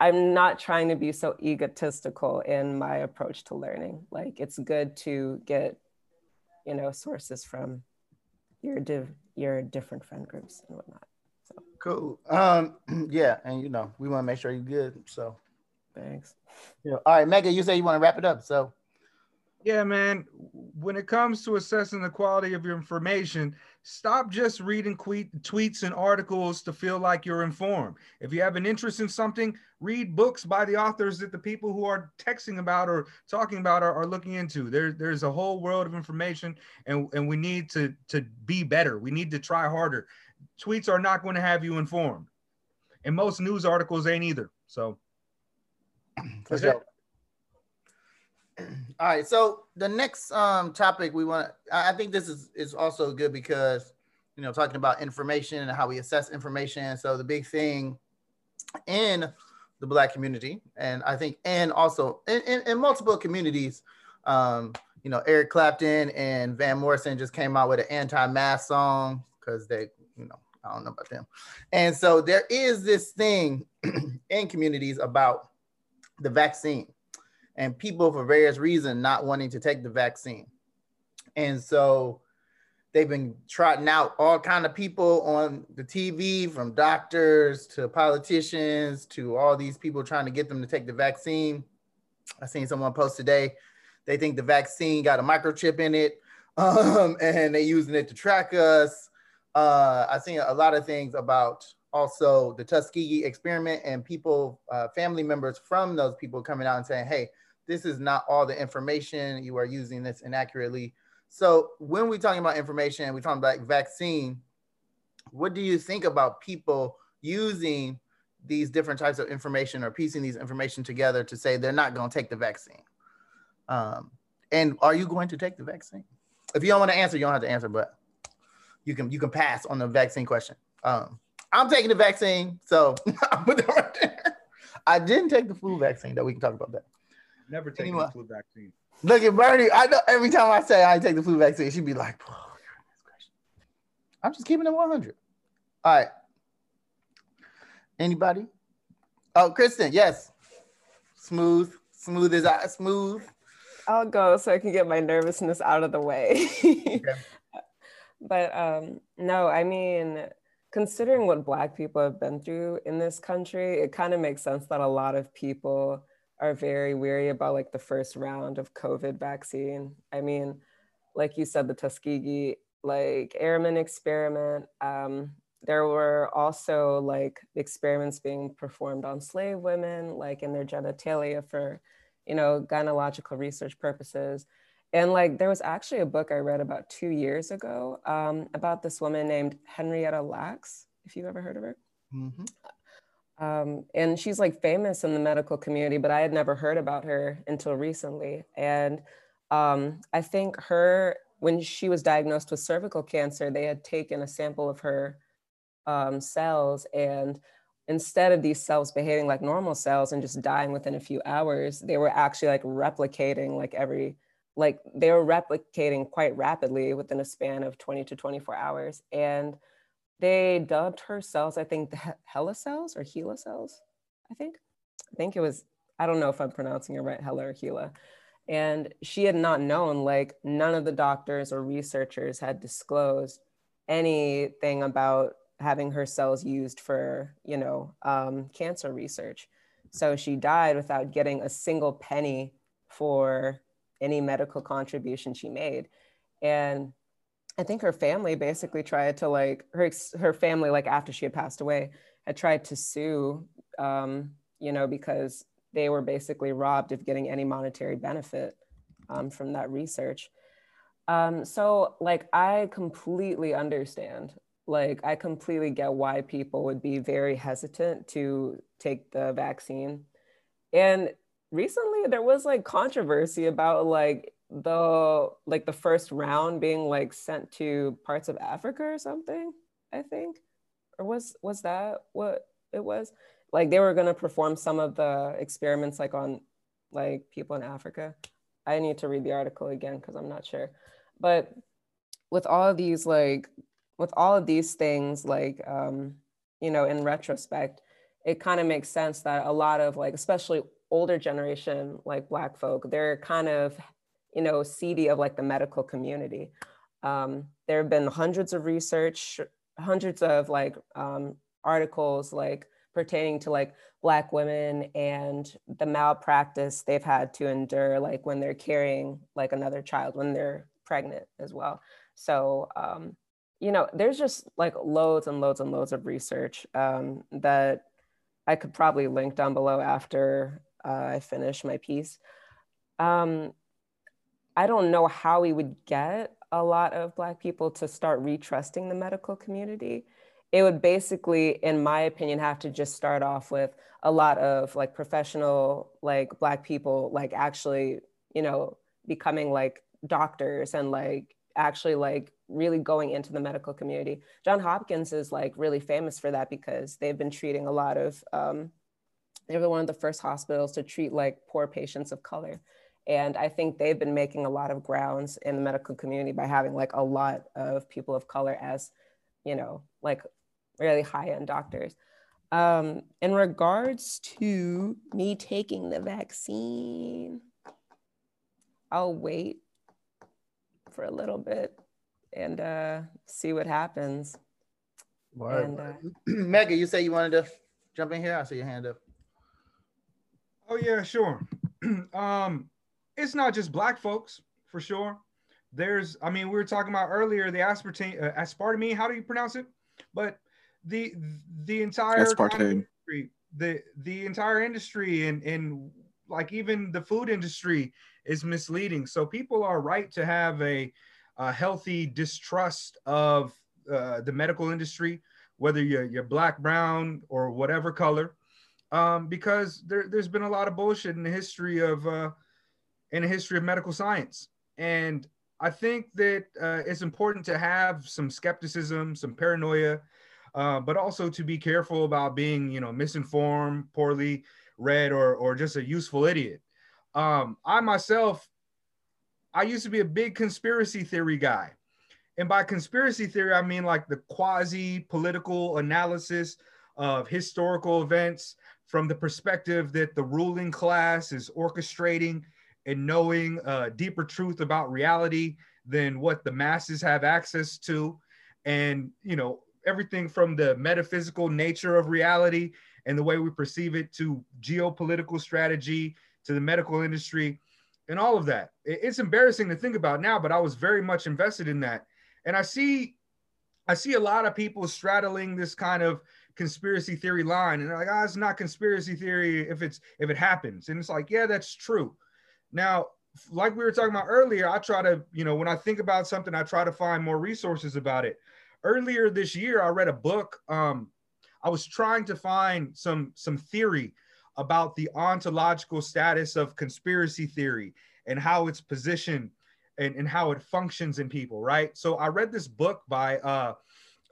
Speaker 5: I'm not trying to be so egotistical in my approach to learning. Like, it's good to get, you know, sources from your div- your different friend groups and whatnot. So
Speaker 1: cool. Um, [clears throat] yeah, and you know, we want to make sure you're good. So
Speaker 5: thanks.
Speaker 1: Yeah. All right, Mega, you say you want to wrap it up. So
Speaker 2: yeah, man. When it comes to assessing the quality of your information, stop just reading tweets and articles to feel like you're informed. If you have an interest in something, read books by the authors that the people who are texting about or talking about are, are looking into. There, there's a whole world of information, and, and we need to, to be better. We need to try harder. Tweets are not going to have you informed, and most news articles ain't either. So, [clears throat]
Speaker 1: that's it. [clears throat] All right. So the next um topic we want I think this is is also good because you know talking about information and how we assess information. So the big thing in the black community and I think and also in, in, in multiple communities, um, you know, Eric Clapton and Van Morrison just came out with an anti-mask song because they, you know, I don't know about them. And so there is this thing [clears throat] in communities about the vaccine and people for various reasons not wanting to take the vaccine. And so they've been trotting out all kind of people on the TV from doctors to politicians to all these people trying to get them to take the vaccine. I seen someone post today. They think the vaccine got a microchip in it [laughs] um, and they're using it to track us. Uh, I seen a lot of things about also the Tuskegee experiment and people, uh, family members from those people coming out and saying, hey, this is not all the information. You are using this inaccurately. So when we're talking about information, we're talking about vaccine, what do you think about people using these different types of information or piecing these information together to say they're not going to take the vaccine? Um, and are you going to take the vaccine? If you don't want to answer, you don't have to answer, but you can you can pass on the vaccine question. Um, I'm taking the vaccine, so I put that right there. I didn't take the flu vaccine, though. We can talk about that.
Speaker 2: Never taken the flu vaccine.
Speaker 1: Look at Bernie. I know every time I say I take the flu vaccine, she'd be like, oh, I'm just keeping it 100. All right. Anybody? Oh, Kristen, yes. Smooth, smooth as I smooth.
Speaker 5: I'll go so I can get my nervousness out of the way. okay. [laughs] But um, no, I mean, considering what Black people have been through in this country, it kind of makes sense that a lot of people are very weary about like the first round of COVID vaccine. I mean, like you said, the Tuskegee like airmen experiment. Um, there were also like experiments being performed on slave women, like in their genitalia for, you know, gynecological research purposes. And like there was actually a book I read about two years ago um, about this woman named Henrietta Lacks, if you've ever heard of her. Mm-hmm. Um, and she's like famous in the medical community, but I had never heard about her until recently. And um, I think her, when she was diagnosed with cervical cancer, they had taken a sample of her um, cells and instead of these cells behaving like normal cells and just dying within a few hours, they were actually like replicating like every, like they were replicating quite rapidly within a span of 20 to 24 hours. And they dubbed her cells, I think, the Hela cells or Hela cells, I think. I think it was, I don't know if I'm pronouncing it right, Hela or Hela. And she had not known, like, none of the doctors or researchers had disclosed anything about having her cells used for, you know, um, cancer research. So she died without getting a single penny for any medical contribution she made. And I think her family basically tried to like her her family like after she had passed away had tried to sue, um, you know, because they were basically robbed of getting any monetary benefit um, from that research. Um, so like I completely understand. Like I completely get why people would be very hesitant to take the vaccine. And recently there was like controversy about like the like the first round being like sent to parts of Africa or something, I think. Or was was that what it was? Like they were gonna perform some of the experiments like on like people in Africa. I need to read the article again because I'm not sure. But with all of these like with all of these things, like um, you know, in retrospect, it kind of makes sense that a lot of like, especially older generation, like black folk, they're kind of you know, seedy of like the medical community. Um, there have been hundreds of research, hundreds of like um, articles like pertaining to like black women and the malpractice they've had to endure like when they're carrying like another child when they're pregnant as well. So um, you know, there's just like loads and loads and loads of research um, that I could probably link down below after uh, I finish my piece. Um, I don't know how we would get a lot of Black people to start retrusting the medical community. It would basically, in my opinion, have to just start off with a lot of like professional, like Black people, like actually, you know, becoming like doctors and like actually like really going into the medical community. John Hopkins is like really famous for that because they've been treating a lot of, um, they were one of the first hospitals to treat like poor patients of color. And I think they've been making a lot of grounds in the medical community by having like a lot of people of color as, you know, like really high end doctors. Um, in regards to me taking the vaccine, I'll wait for a little bit and uh, see what happens.
Speaker 1: Word. And, uh, [clears throat] Mega, you say you wanted to jump in here? I see your hand up.
Speaker 2: Oh yeah, sure. [clears throat] um, it's not just black folks for sure. There's, I mean, we were talking about earlier the aspartame, uh, aspartame. How do you pronounce it? But the the entire
Speaker 3: aspartame,
Speaker 2: industry, the the entire industry, and and like even the food industry is misleading. So people are right to have a, a healthy distrust of uh, the medical industry, whether you're, you're black, brown, or whatever color, um, because there, there's been a lot of bullshit in the history of uh, in the history of medical science. And I think that uh, it's important to have some skepticism, some paranoia, uh, but also to be careful about being, you know, misinformed, poorly read, or or just a useful idiot. Um, I myself, I used to be a big conspiracy theory guy, and by conspiracy theory, I mean like the quasi political analysis of historical events from the perspective that the ruling class is orchestrating and knowing a deeper truth about reality than what the masses have access to. And you know everything from the metaphysical nature of reality and the way we perceive it to geopolitical strategy to the medical industry and all of that. It's embarrassing to think about now but i was very much invested in that. And i see i see a lot of people straddling this kind of conspiracy theory line and they're like oh it's not conspiracy theory if it's if it happens and it's like yeah that's true now, like we were talking about earlier, I try to, you know, when I think about something, I try to find more resources about it. Earlier this year, I read a book. Um, I was trying to find some some theory about the ontological status of conspiracy theory and how it's positioned and, and how it functions in people, right? So I read this book by uh,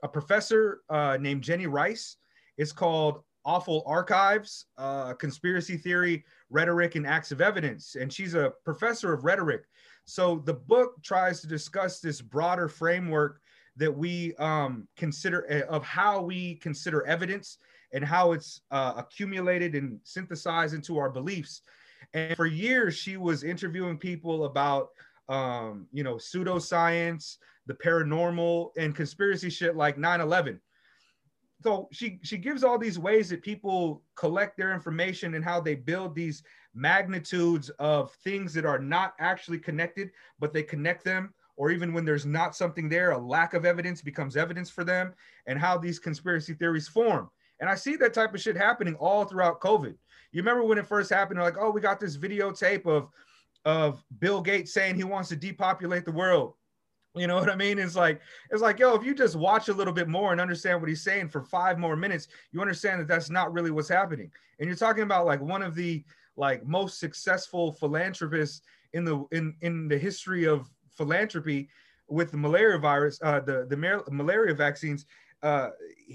Speaker 2: a professor uh, named Jenny Rice. It's called Awful Archives, uh, Conspiracy Theory, Rhetoric, and Acts of Evidence. And she's a professor of rhetoric. So the book tries to discuss this broader framework that we um, consider uh, of how we consider evidence and how it's uh, accumulated and synthesized into our beliefs. And for years, she was interviewing people about, um, you know, pseudoscience, the paranormal, and conspiracy shit like 9 11 so she she gives all these ways that people collect their information and how they build these magnitudes of things that are not actually connected but they connect them or even when there's not something there, a lack of evidence becomes evidence for them, and how these conspiracy theories form. And I see that type of shit happening all throughout COVID. You remember when it first happened? Like, oh, we got this videotape of of Bill Gates saying he wants to depopulate the world. You know what I mean? It's like it's like yo, if you just watch a little bit more and understand what he's saying for five more minutes, you understand that that's not really what's happening. And you're talking about like one of the like most successful philanthropists in the in in the history of philanthropy with the malaria virus, uh, the the malaria vaccines. Uh,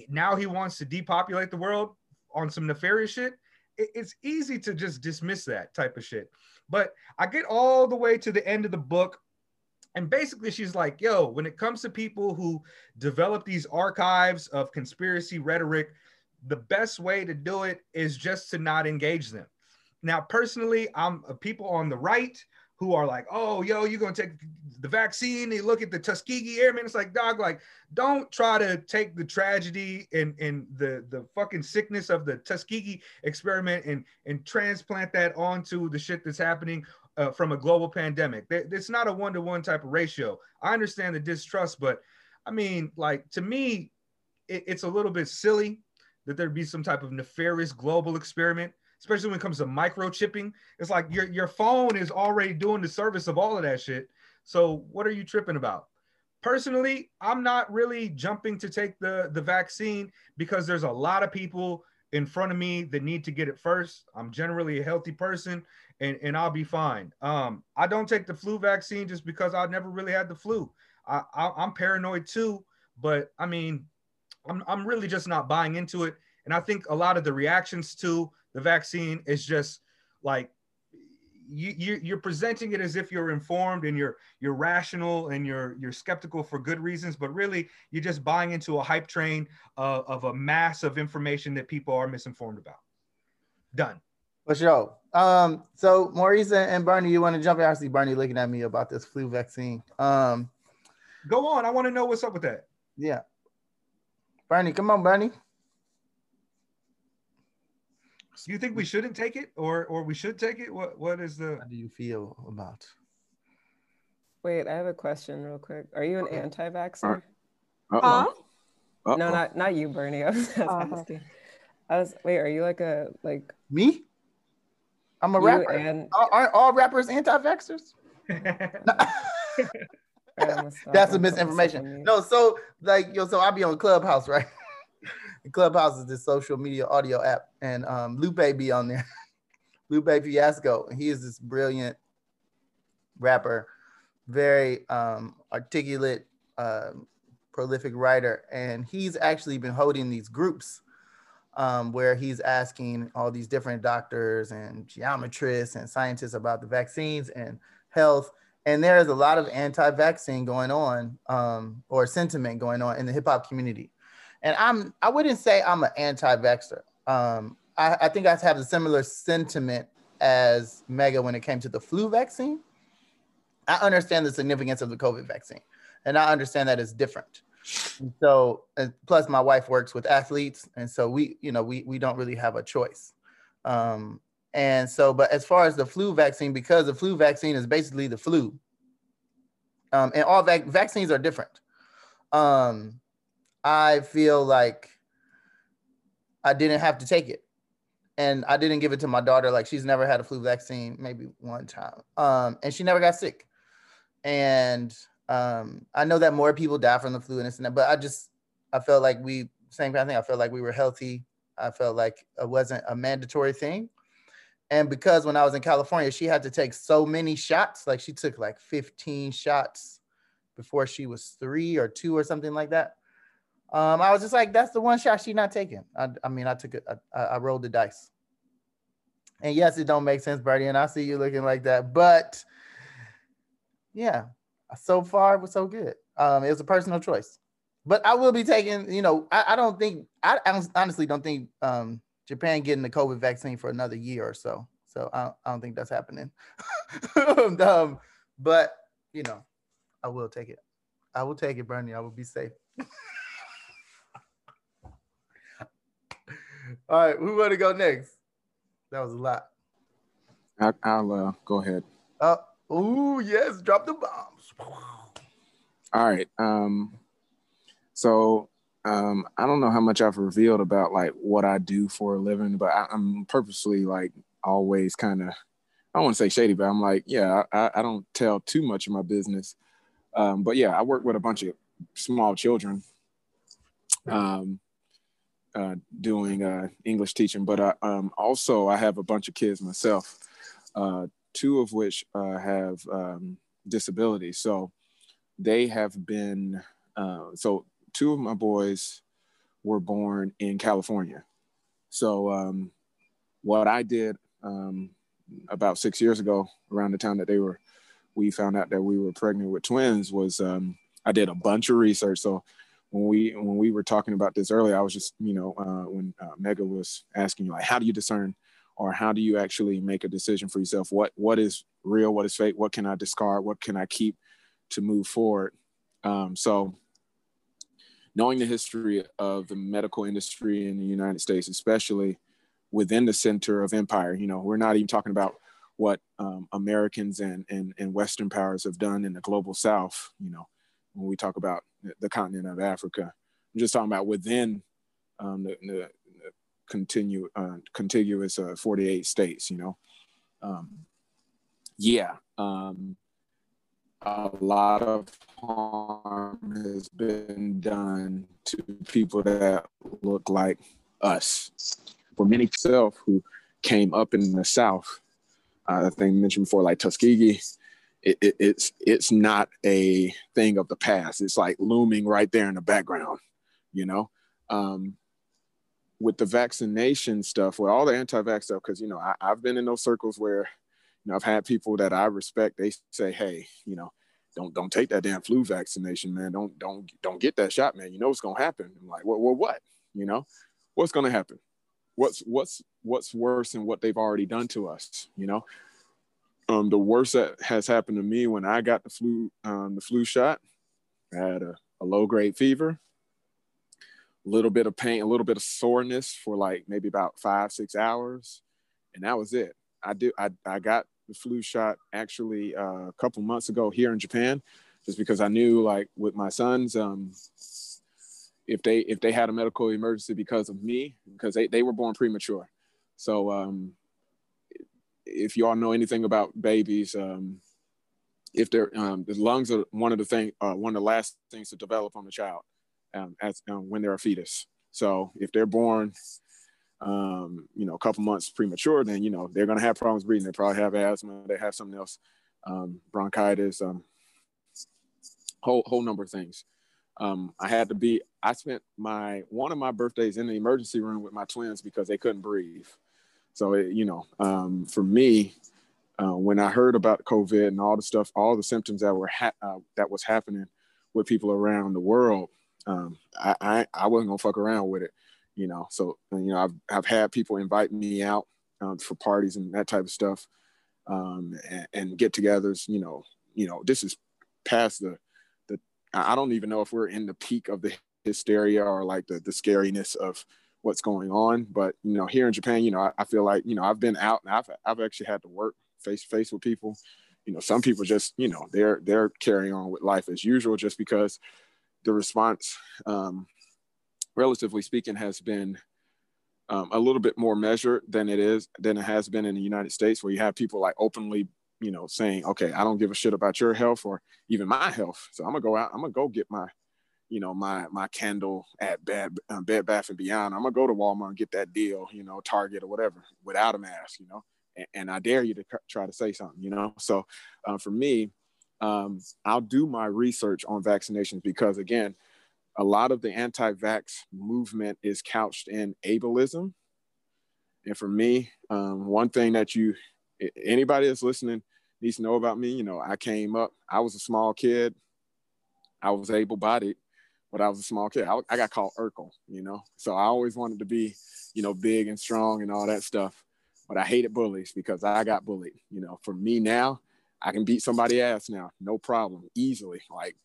Speaker 2: now he wants to depopulate the world on some nefarious shit. It, it's easy to just dismiss that type of shit. But I get all the way to the end of the book and basically, she's like, yo, when it comes to people who develop these archives of conspiracy rhetoric, the best way to do it is just to not engage them. Now, personally, I'm uh, people on the right who are like, oh, yo, you're gonna take the vaccine. They look at the Tuskegee Airmen. It's like, dog, like, don't try to take the tragedy and, and the, the fucking sickness of the Tuskegee experiment and, and transplant that onto the shit that's happening uh, from a global pandemic. It's not a one to one type of ratio. I understand the distrust, but I mean, like to me, it, it's a little bit silly that there'd be some type of nefarious global experiment, especially when it comes to microchipping. It's like your your phone is already doing the service of all of that shit. So what are you tripping about? Personally, I'm not really jumping to take the the vaccine because there's a lot of people in front of me that need to get it first. I'm generally a healthy person and, and I'll be fine. Um, I don't take the flu vaccine just because I never really had the flu. I, I am paranoid too, but I mean, I'm I'm really just not buying into it. And I think a lot of the reactions to the vaccine is just like you, you you're presenting it as if you're informed and you're you're rational and you're you're skeptical for good reasons, but really you're just buying into a hype train uh, of a mass of information that people are misinformed about. Done.
Speaker 1: For sure. Um, so Maurice and Bernie, you want to jump in? I see Bernie looking at me about this flu vaccine. Um,
Speaker 2: go on. I want to know what's up with that.
Speaker 1: Yeah. Bernie, come on, Bernie.
Speaker 2: Do you think we shouldn't take it, or or we should take it? What what is the?
Speaker 1: How do you feel about?
Speaker 5: Wait, I have a question, real quick. Are you an okay. anti-vaxxer?
Speaker 4: Uh-oh.
Speaker 5: Uh-oh. No, not not you, Bernie. [laughs] I was, uh-huh. asking. I was wait. Are you like a like
Speaker 1: me? I'm a rapper. And... Aren't all rappers anti-vaxxers? [laughs] That's a misinformation. No, so like yo, so I be on Clubhouse, right? [laughs] Clubhouse is this social media audio app, and um, Lupe be on there. [laughs] Lupe Fiasco. He is this brilliant rapper, very um, articulate, uh, prolific writer, and he's actually been holding these groups um, where he's asking all these different doctors and geometrists and scientists about the vaccines and health. And there is a lot of anti-vaccine going on um, or sentiment going on in the hip hop community. And I'm I wouldn't say I'm an anti-vaxxer. Um, I, I think I have a similar sentiment as Mega when it came to the flu vaccine. I understand the significance of the COVID vaccine, and I understand that it's different. And so, and plus my wife works with athletes, and so we, you know, we we don't really have a choice. Um, and so, but as far as the flu vaccine, because the flu vaccine is basically the flu, um, and all vac- vaccines are different. Um, I feel like I didn't have to take it, and I didn't give it to my daughter. Like she's never had a flu vaccine, maybe one time, um, and she never got sick. And um, I know that more people die from the flu and that, but I just I felt like we same kind of thing. I felt like we were healthy. I felt like it wasn't a mandatory thing. And because when I was in California, she had to take so many shots, like she took like 15 shots before she was three or two or something like that. Um, I was just like, that's the one shot she's not taking. I, I mean, I took it, I, I rolled the dice. And yes, it don't make sense, Bernie, and I see you looking like that, but yeah, so far it was so good. Um, it was a personal choice, but I will be taking. You know, I, I don't think I, honestly don't think um, Japan getting the COVID vaccine for another year or so. So I, I don't think that's happening. [laughs] um, but you know, I will take it. I will take it, Bernie. I will be safe. [laughs] All right, who want to go next? That was a lot.
Speaker 3: I, will uh, go ahead.
Speaker 1: Uh, oh yes, drop the bombs.
Speaker 3: All right. Um, so um, I don't know how much I've revealed about like what I do for a living, but I, am purposely like always kind of I don't want to say shady, but I'm like, yeah, I, I don't tell too much of my business. Um, but yeah, I work with a bunch of small children, um, uh, doing uh, English teaching. But I, uh, um, also I have a bunch of kids myself, uh, two of which uh, have um, disabilities. So they have been uh, so two of my boys were born in California. So um, what I did um, about six years ago, around the time that they were, we found out that we were pregnant with twins, was um, I did a bunch of research. So when we when we were talking about this earlier, I was just you know uh, when uh, Mega was asking you like, how do you discern, or how do you actually make a decision for yourself? What what is real? What is fake? What can I discard? What can I keep to move forward? Um, so knowing the history of the medical industry in the United States, especially within the center of empire. You know, we're not even talking about what um, Americans and, and, and Western powers have done in the global South, you know, when we talk about the continent of Africa. I'm just talking about within um, the, the, continue, uh, contiguous uh, 48 states, you know. Um, yeah, um, a lot of harm has been done to people that look like us for many self who came up in the South, uh, I think mentioned before, like Tuskegee, it, it, it's it's not a thing of the past. It's like looming right there in the background, you know. Um, with the vaccination stuff, with all the anti-vax stuff, because you know I, I've been in those circles where, you know, I've had people that I respect. They say, "Hey, you know, don't don't take that damn flu vaccination, man. Don't don't don't get that shot, man. You know what's gonna happen." I'm like, "Well, well what? You know, what's gonna happen?" what's what's what's worse than what they've already done to us you know um, the worst that has happened to me when i got the flu um, the flu shot i had a, a low grade fever a little bit of pain a little bit of soreness for like maybe about five six hours and that was it. I did i, I got the flu shot actually uh, a couple months ago here in japan just because i knew like with my sons um, if they if they had a medical emergency because of me because they, they were born premature. So um, if you all know anything about babies um, if they're um, the lungs are one of the thing uh, one of the last things to develop on the child um, as um, when they're a fetus. So if they're born um, you know a couple months premature then you know they're going to have problems breathing. They probably have asthma they have something else bronchitis whole whole number of things. Um, I had to be, I spent my, one of my birthdays in the emergency room with my twins because they couldn't breathe. So, it, you know, um, for me, uh, when I heard about COVID and all the stuff, all the symptoms that were, ha- uh, that was happening with people around the world, um, I, I, I, wasn't gonna fuck around with it, you know? So, you know, I've, I've had people invite me out um, for parties and that type of stuff um, and, and get togethers, you know, you know, this is past the, the. I don't even know if we're in the peak of the hysteria or like the, the scariness of what's going on. But, you know, here in Japan, you know, I, I feel like, you know, I've been out and I've, I've actually had to work face to face with people. You know, some people just, you know, they're, they're carrying on with life as usual just because the response, um, relatively speaking, has been um, a little bit more measured than it is than it has been in the United States, where you have people like openly you know, saying, okay, I don't give a shit about your health or even my health. So I'm gonna go out, I'm gonna go get my, you know, my my candle at Bed um, Bed Bath and Beyond. I'm gonna go to Walmart and get that deal, you know, Target or whatever, without a mask, you know. And, I dare you to try to say something, you know. So uh, for me, um, I'll do my research on vaccinations because again, a lot of the anti-vax movement is couched in ableism. And for me, um, one thing that you anybody that's listening needs to know about me. You know, I came up, I was a small kid. I was able bodied, but I was a small kid. I, I, got called Urkel, you know? So I always wanted to be, you know, big and strong and all that stuff. But I hated bullies because I got bullied. You know, for me now, I can beat somebody ass now, no problem, easily. Like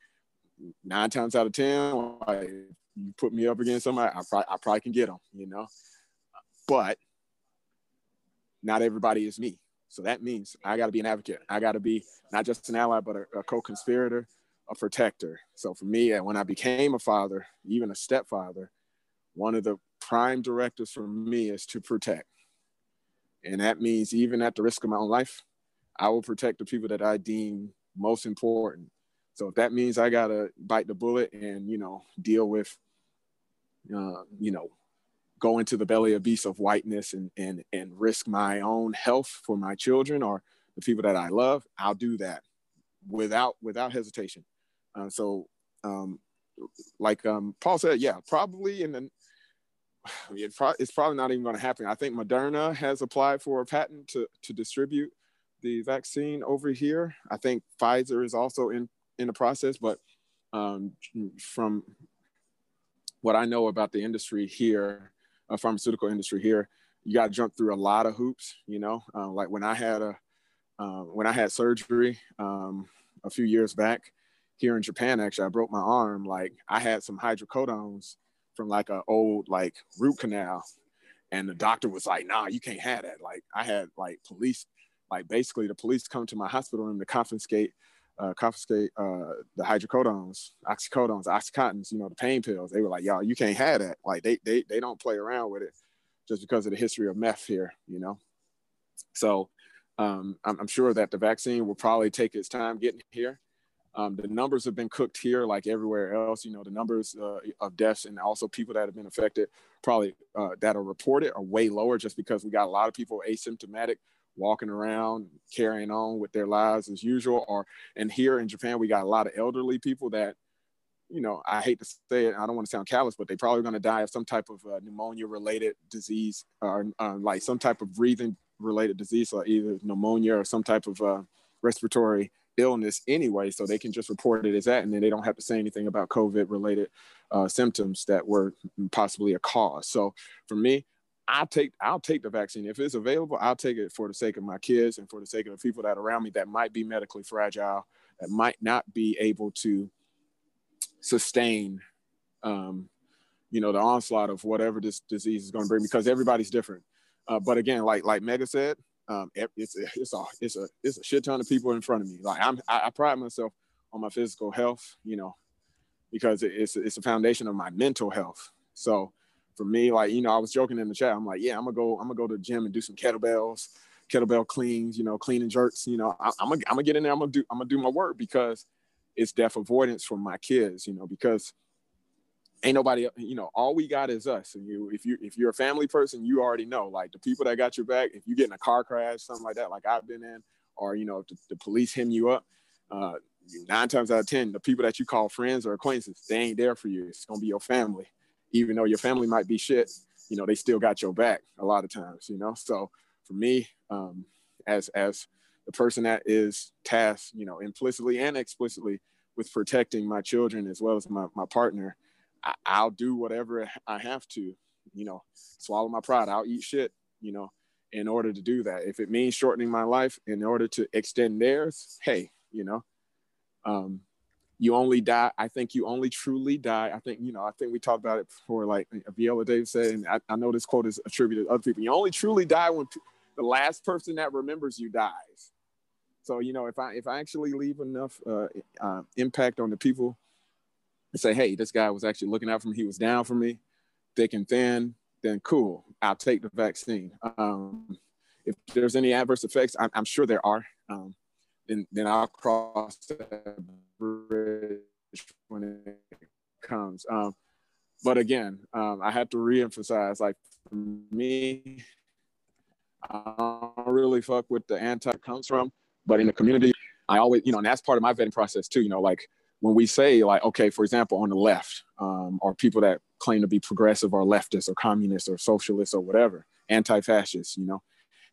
Speaker 3: nine times out of 10, like, you put me up against somebody, I probably, I probably can get them, you know? But not everybody is me. So that means I got to be an advocate. I got to be not just an ally, but a, a co-conspirator, a protector. So for me, when I became a father, even a stepfather, one of the prime directives for me is to protect. And that means even at the risk of my own life, I will protect the people that I deem most important. So if that means I gotta bite the bullet and you know deal with, uh, you know, go into the belly of beast of whiteness and and and risk my own health for my children or the people that I love, I'll do that without without hesitation. Uh, so, um, like um, Paul said, yeah, probably in the [sighs] it's probably not even going to happen. I think Moderna has applied for a patent to to distribute the vaccine over here. I think Pfizer is also in in the process, but um, from what I know about the industry here, uh, pharmaceutical industry here, you got to jump through a lot of hoops. You know, uh, like when I had a uh, when I had surgery um, a few years back here in Japan, actually, I broke my arm. Like I had some hydrocodones from like an old like root canal, and the doctor was like, "Nah, you can't have that." Like I had like police, like basically the police come to my hospital room to confiscate uh, confiscate uh, the hydrocodones, oxycodones, oxycontins, you know, the pain pills. They were like, y'all, you can't have that. Like they, they, they don't play around with it just because of the history of meth here, you know? So um, I'm, I'm, sure that the vaccine will probably take its time getting here. Um, the numbers have been cooked here like everywhere else. You know, the numbers uh, of deaths and also people that have been affected probably uh, that are reported are way lower just because we got a lot of people asymptomatic walking around carrying on with their lives as usual or and here in japan we got a lot of elderly people that you know i hate to say it i don't want to sound callous but they probably going to die of some type of uh, pneumonia related disease or uh, like some type of breathing related disease like either pneumonia or some type of uh, respiratory illness anyway so they can just report it as that and then they don't have to say anything about covid related uh, symptoms that were possibly a cause. So for me I'll take I'll take the vaccine if it's available. I'll take it for the sake of my kids and for the sake of the people that are around me that might be medically fragile, that might not be able to sustain, um, you know, the onslaught of whatever this disease is going to bring because everybody's different. Uh, but again, like like Mega said, um, it's it's a it's a it's a shit ton of people in front of me. Like I'm I, I pride myself on my physical health, you know, because it's it's a foundation of my mental health. So for me, like, you know, I was joking in the chat. I'm like, yeah, I'm gonna go, I'm gonna go to the gym and do some kettlebells, kettlebell cleans, you know, clean and jerks. You know, I, am gonna, I'm gonna get in there. I'm gonna do, I'm gonna do my work because it's death avoidance for my kids. You know, because ain't nobody, you know, all we got is us. And you, if you, if you're a family person, you already know, like the people that got your back. If you get in a car crash, something like that, like I've been in, or you know, if the, the police hem you up. Uh, nine times out of ten, the people that you call friends or acquaintances, they ain't there for you. It's gonna be your family even though your family might be shit, you know, they still got your back a lot of times, you know? So for me, um, as, as the person that is tasked, you know, implicitly and explicitly with protecting my children as well as my, my partner, I, I'll do whatever I have to, you know, swallow my pride. I'll eat shit, you know, in order to do that. If it means shortening my life in order to extend theirs, hey, you know, um, you only die. I think you only truly die. I think, you know, I think we talked about it before, like Viola Davis said, and I, I know this quote is attributed to other people. You only truly die when p- the last person that remembers you dies. So, you know, if I, if I actually leave enough uh, uh, impact on the people and say, hey, this guy was actually looking out for me, he was down for me, thick and thin, then cool, I'll take the vaccine. Um, if there's any adverse effects, I'm, I'm sure there are. Um, then, then I'll cross that bridge when it comes. Um, but again, um, I have to reemphasize, like for me, I don't really fuck with the anti comes from, but in the community, I always, you know, and that's part of my vetting process too. You know, like when we say, like, okay, for example, on the left, um, or people that claim to be progressive or leftist or communist or socialist or whatever, anti-fascist, you know,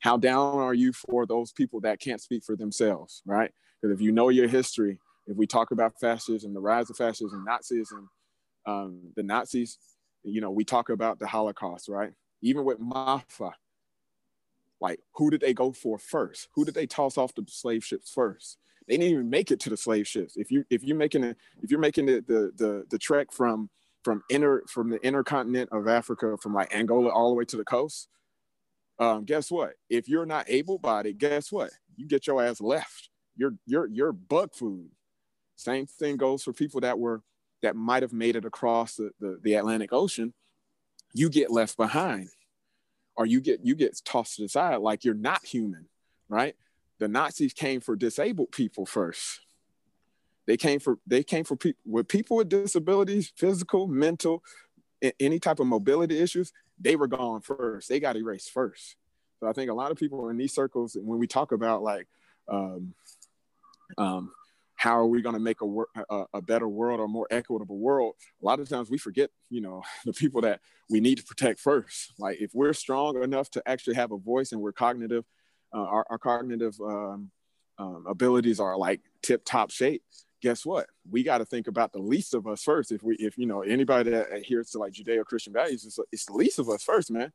Speaker 3: how down are you for those people that can't speak for themselves, right? Because if you know your history, if we talk about fascism, the rise of fascism, Nazism, um, the Nazis, you know, we talk about the Holocaust, right? Even with Maafa, like who did they go for first? Who did they toss off the slave ships first? They didn't even make it to the slave ships. If you if you're making it if you're making the the the, the trek from from inner from the inner continent of Africa, from like Angola all the way to the coast, um, guess what? If you're not able bodied, guess what? You get your ass left. You're you're you're bug food. Same thing goes for people that were that might have made it across the, the, the Atlantic Ocean. You get left behind, or you get you get tossed to the side like you're not human, right? The Nazis came for disabled people first. They came for they came for people with people with disabilities, physical, mental, any type of mobility issues. They were gone first. They got erased first. So I think a lot of people in these circles, when we talk about like, um, um, how are we going to make a, wor- a, a better world or more equitable world? A lot of times we forget, you know, [laughs] the people that we need to protect first. Like if we're strong enough to actually have a voice and we're cognitive, uh, our, our, cognitive um, um, abilities are like tip top shape guess what? We got to think about the least of us first. If we, if you know anybody that adheres to like Judeo-Christian values, it's, it's the least of us first, man.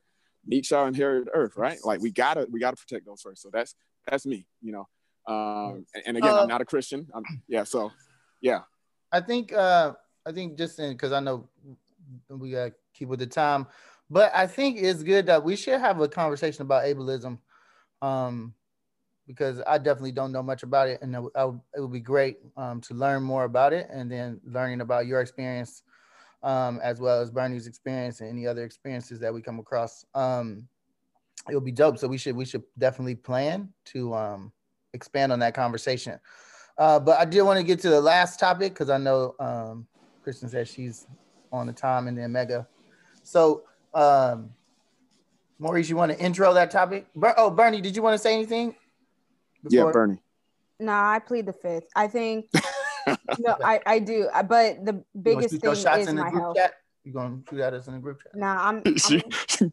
Speaker 3: Each shall inherit earth, right? Like we gotta, we gotta protect those first. So that's that's me, you know. Um, and, again, uh, I'm not a Christian. I'm, yeah, so yeah.
Speaker 1: I think, uh, I think just in because I know we got to keep with the time, but I think it's good that we should have a conversation about ableism. Um, because I definitely don't know much about it, and it, it would be great um, to learn more about it, and then learning about your experience, um, as well as Bernie's experience and any other experiences that we come across. Um, it would be dope. So we should we should definitely plan to um, expand on that conversation. Uh, but I did want to get to the last topic because I know um, Kristen said she's on the time, and then Mega. So. Um, Maurice, you want to intro that topic? oh, Bernie, did you want to say anything?
Speaker 3: Before? Yeah, Bernie.
Speaker 4: Nah, I plead the fifth. I think [laughs] no, I, I do. But the biggest thing is my health.
Speaker 1: Chat? You gonna shoot at us in the group chat?
Speaker 4: Nah, I'm [laughs] I'm,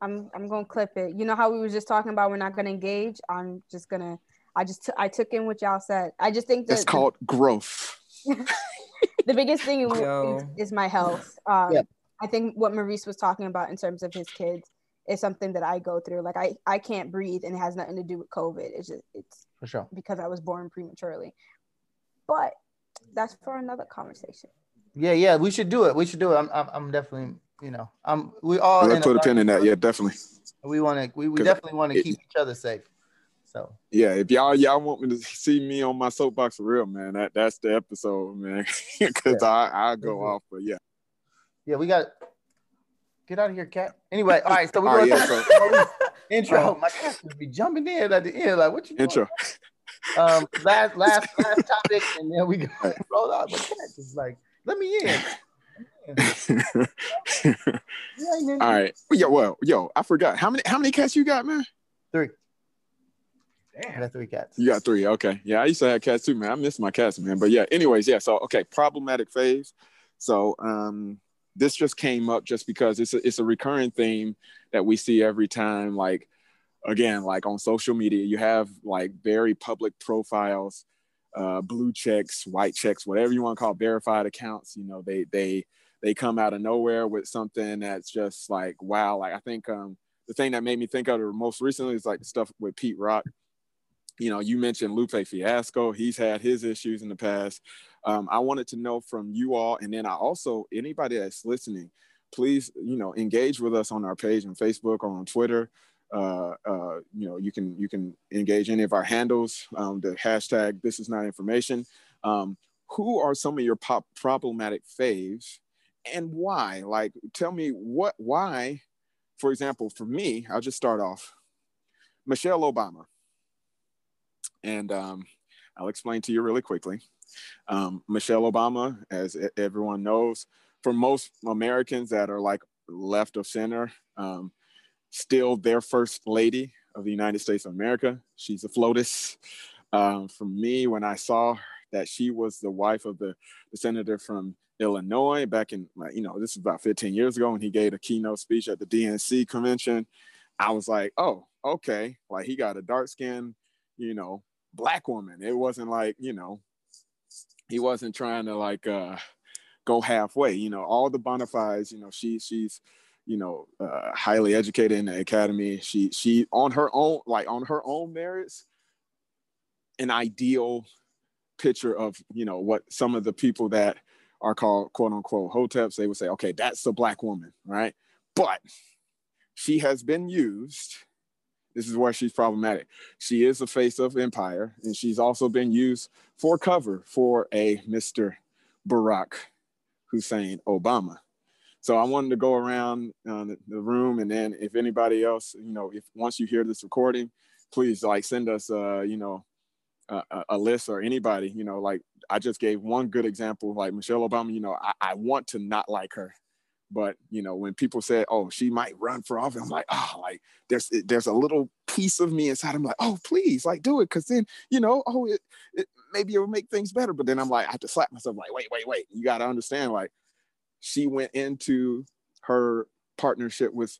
Speaker 4: I'm, I'm gonna clip it. You know how we were just talking about we're not gonna engage? I'm just gonna I just t- I took in what y'all said. I just think that
Speaker 3: it's called the, growth. [laughs]
Speaker 4: the biggest thing is, is, my health. Um, yep. I think what Maurice was talking about in terms of his kids is something that I go through. Like I, I can't breathe and it has nothing to do with COVID. It's just it's
Speaker 1: for sure
Speaker 4: because I was born prematurely. But that's for another conversation.
Speaker 1: Yeah, yeah, we should do it. We should do it. I'm, I'm, I'm definitely, you know, I'm. We all.
Speaker 3: Let's put a pin in that. Yeah, definitely.
Speaker 1: We want to. We, we definitely want to keep each other safe. So.
Speaker 3: Yeah, if y'all y'all want me to see me on my soapbox for real, man, that that's the episode, man. [laughs] Because yeah. I I go mm-hmm. off, but yeah.
Speaker 1: Yeah, we got Get out of here, cat. Anyway, all right. So we're going yeah, so, [laughs] intro. My cat just be jumping in at the end. Like, what you doing?
Speaker 3: Intro.
Speaker 1: Um, last last last [laughs] topic, and then we go roll out. My cat is like, let me in. [laughs]
Speaker 3: all right. Yo, well, yo, I forgot. How many how many cats you got, man?
Speaker 1: Three. Damn. I got three cats.
Speaker 3: You got three. Okay. Yeah, I used to have cats too, man. I miss my cats, man. But yeah, anyways, yeah. So okay, problematic phase. So um this just came up just because it's a, it's a recurring theme that we see every time like again like on social media you have like very public profiles uh, blue checks white checks whatever you want to call verified accounts you know they they they come out of nowhere with something that's just like wow like i think um the thing that made me think of it most recently is like stuff with pete rock you know, you mentioned Lupe Fiasco. He's had his issues in the past. Um, I wanted to know from you all, and then I also anybody that's listening, please, you know, engage with us on our page on Facebook or on Twitter. Uh, uh, you know, you can you can engage any of our handles. Um, the hashtag This is not information. Um, who are some of your pop problematic faves, and why? Like, tell me what why. For example, for me, I'll just start off. Michelle Obama and um, I'll explain to you really quickly. Um, Michelle Obama, as everyone knows, for most Americans that are like left of center, um, still their first lady of the United States of America. She's a FLOTUS. Um, for me, when I saw that she was the wife of the, the senator from Illinois back in, you know, this is about 15 years ago when he gave a keynote speech at the DNC convention, I was like, oh, okay. Like he got a dark skin, you know, black woman. It wasn't like, you know, he wasn't trying to like uh go halfway. You know, all the bona fides, you know, she she's you know uh, highly educated in the academy she she on her own like on her own merits an ideal picture of you know what some of the people that are called quote unquote hoteps they would say okay that's the black woman right but she has been used this is where she's problematic. She is the face of Empire, and she's also been used for cover for a Mr. Barack Hussein Obama. So I wanted to go around uh, the, room, and then if anybody else, you know, if once you hear this recording, please like send us, uh, you know, a, a, list or anybody, you know, like I just gave one good example, like Michelle Obama. You know, I, I want to not like her, but you know, when people say, "Oh, she might run for office," I'm like, "Oh, like there's there's a little piece of me inside. I'm like, oh, please, like do it, because then you know, oh, it, it maybe it will make things better." But then I'm like, I have to slap myself, like, wait, wait, wait. You got to understand, like she went into her partnership with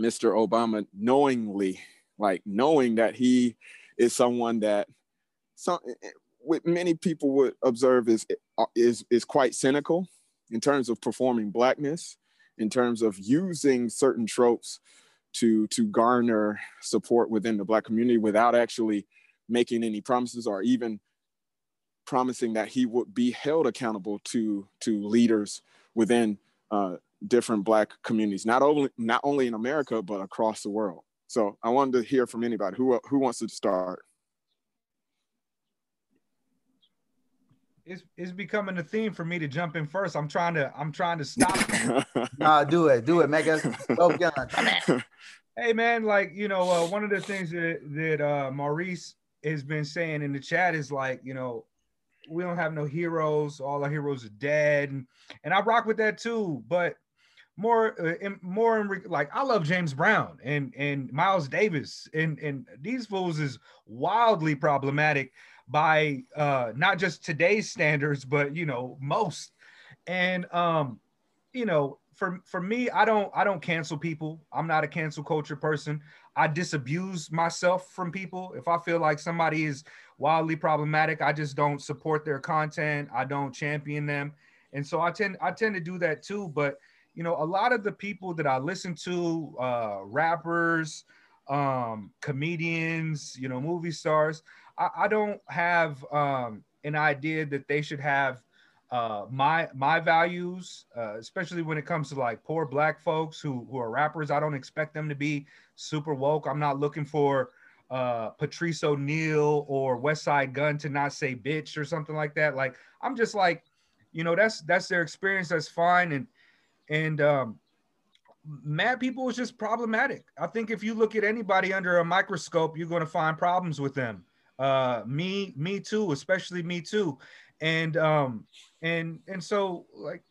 Speaker 3: Mr. Obama knowingly, like knowing that he is someone that some what many people would observe is is is quite cynical in terms of performing blackness, in terms of using certain tropes to to garner support within the black community without actually making any promises or even promising that he would be held accountable to to leaders within uh, different black communities, not only not only in America but across the world. So I wanted to hear from anybody who who wants to start.
Speaker 2: It's, it's becoming a theme for me to jump in first. I'm trying to I'm trying to stop. [laughs]
Speaker 1: nah, do it, do it, Mega. Go gun. [laughs]
Speaker 2: hey man, like you know, uh, one of the things that that uh, Maurice has been saying in the chat is like, you know, we don't have no heroes. All our heroes are dead, and and I rock with that too. But more, uh, in, more in, like I love James Brown and and Miles Davis, and and these fools is wildly problematic by uh not just today's standards, but you know most. And um, you know, for for me, I don't I don't cancel people. I'm not a cancel culture person. I disabuse myself from people. If I feel like somebody is wildly problematic. I just don't support their content. I don't champion them. And so I tend I tend to do that too. But you know, a lot of the people that I listen to, uh, rappers, um, comedians, you know, movie stars, I, I don't have um, an idea that they should have uh, my my values, uh, especially when it comes to like poor black folks who who are rappers. I don't expect them to be super woke. I'm not looking for uh, Patrice O'Neal or Westside Gun to not say bitch or something like that. Like I'm just like, you know, that's that's their experience. That's fine. And and um, mad people is just problematic. I think if you look at anybody under a microscope, you're going to find problems with them. Uh, me, me too, especially me too. And um, and and so like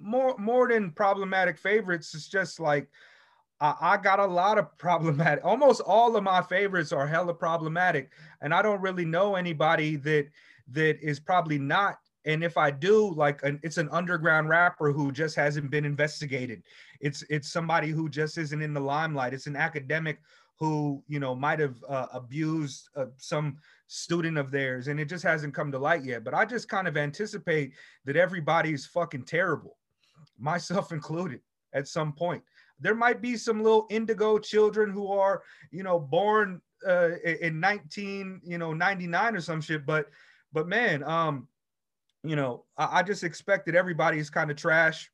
Speaker 2: more more than problematic favorites, it's just like I, I got a lot of problematic. [laughs] Almost all of my favorites are hella problematic, and I don't really know anybody that that is probably not. And if I do, like, an, it's an underground rapper who just hasn't been investigated. It's it's somebody who just isn't in the limelight. It's an academic who you know might have uh, abused uh, some student of theirs, and it just hasn't come to light yet. But I just kind of anticipate that everybody's fucking terrible, myself [laughs] included, at some point there might be some little indigo children who are you know born uh, in 19 you know 99 or some shit but but man um you know i, I just expect that everybody is kind of trash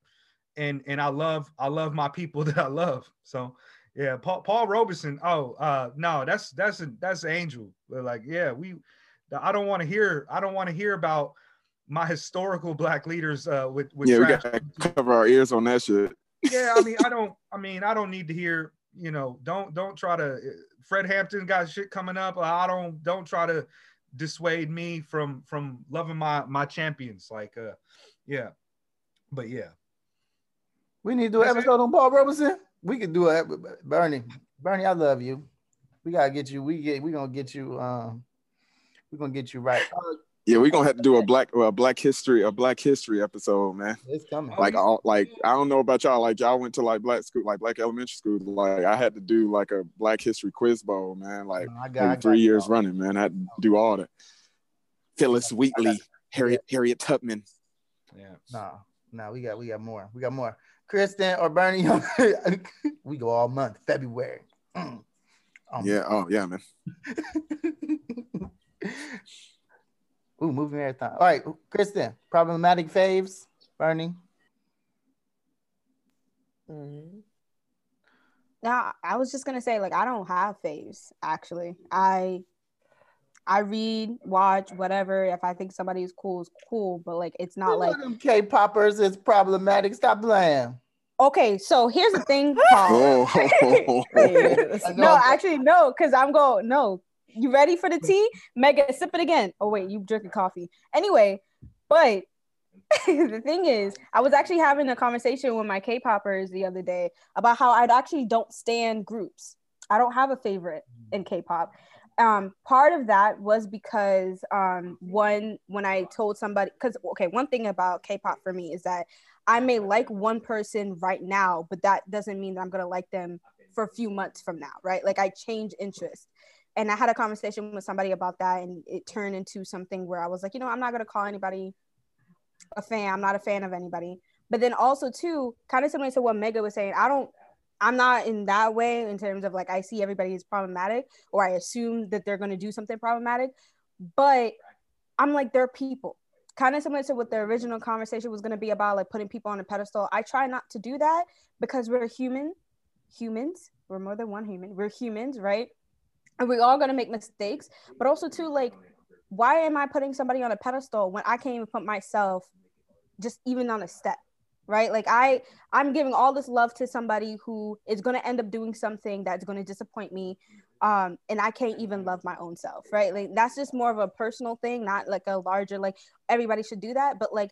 Speaker 2: and and i love i love my people [laughs] that i love. So yeah paul, paul robeson oh uh no that's that's a, that's angel. But like yeah we i don't want to hear i don't want to hear about my historical black leaders uh with, with
Speaker 3: yeah trash. we gotta cover our ears on that shit
Speaker 2: yeah, I mean, I don't. I mean, I don't need to hear. You know, don't don't try to. Fred Hampton got shit coming up. I don't don't try to dissuade me from from loving my my champions. Like, uh, yeah, but yeah.
Speaker 1: We need to do an episode on Paul Robeson. We could do it, Bernie. Bernie, I love you. We gotta get you. We get. We gonna get you. Um, we're gonna get you right. Uh, [laughs]
Speaker 3: yeah, we're gonna have to do a black a black history a black history episode, man.
Speaker 1: It's coming.
Speaker 3: Like all like I don't know about y'all. Like y'all went to like black school, like black elementary school. Like I had to do like a black history quiz bowl, man. Like no, got, three years running, man. I had to do all that. Phillis Wheatley, Harriet Harriet Tubman.
Speaker 1: Yeah. No, no, we got we got more. We got more. Kristen or Bernie, [laughs] we go all month, February. Mm.
Speaker 3: Um, yeah. Oh yeah, man. [laughs]
Speaker 1: Ooh, movie marathon. All right, Kristen, problematic faves, Bernie.
Speaker 5: Mm-hmm.
Speaker 4: Now, I was just gonna say, like, I don't have faves. Actually, I I read, watch, whatever. If I think somebody is cool, is cool. But like, it's not like
Speaker 1: them K-poppers is problematic. Stop playing.
Speaker 4: okay. So here's the thing, Paul. [laughs] [laughs]
Speaker 3: Oh,
Speaker 1: I know
Speaker 4: no, actually, no, because I'm going. No, you ready for the tea? Mega, sip it again. Oh wait, you drinking coffee. Anyway, but [laughs] the thing is, I was actually having a conversation with my K-poppers the other day about how I'd actually don't stand groups. I don't have a favorite in K-pop. Um, part of that was because um, one when I told somebody because okay, one thing about K-pop for me is that I may like one person right now, but that doesn't mean that I'm gonna like them for a few months from now, right? Like I change interest. And I had a conversation with somebody about that, and it turned into something where I was like, you know, I'm not gonna call anybody a fan. I'm not a fan of anybody. But then also too, kind of similar to what Mega was saying, I don't I'm not in that way in terms of like I see everybody as problematic or I assume that they're gonna do something problematic. But I'm like they're people. Kind of similar to what the original conversation was gonna be about, like putting people on a pedestal. I try not to do that because we're human, humans. We're more than one human. We're humans, right? And we're all gonna make mistakes. But also too, like, why am I putting somebody on a pedestal when I can't even put myself just even on a step? Right? Like I I'm giving all this love to somebody who is gonna end up doing something that's gonna disappoint me. Um, and I can't even love my own self, right? Like that's just more of a personal thing, not like a larger like everybody should do that. But like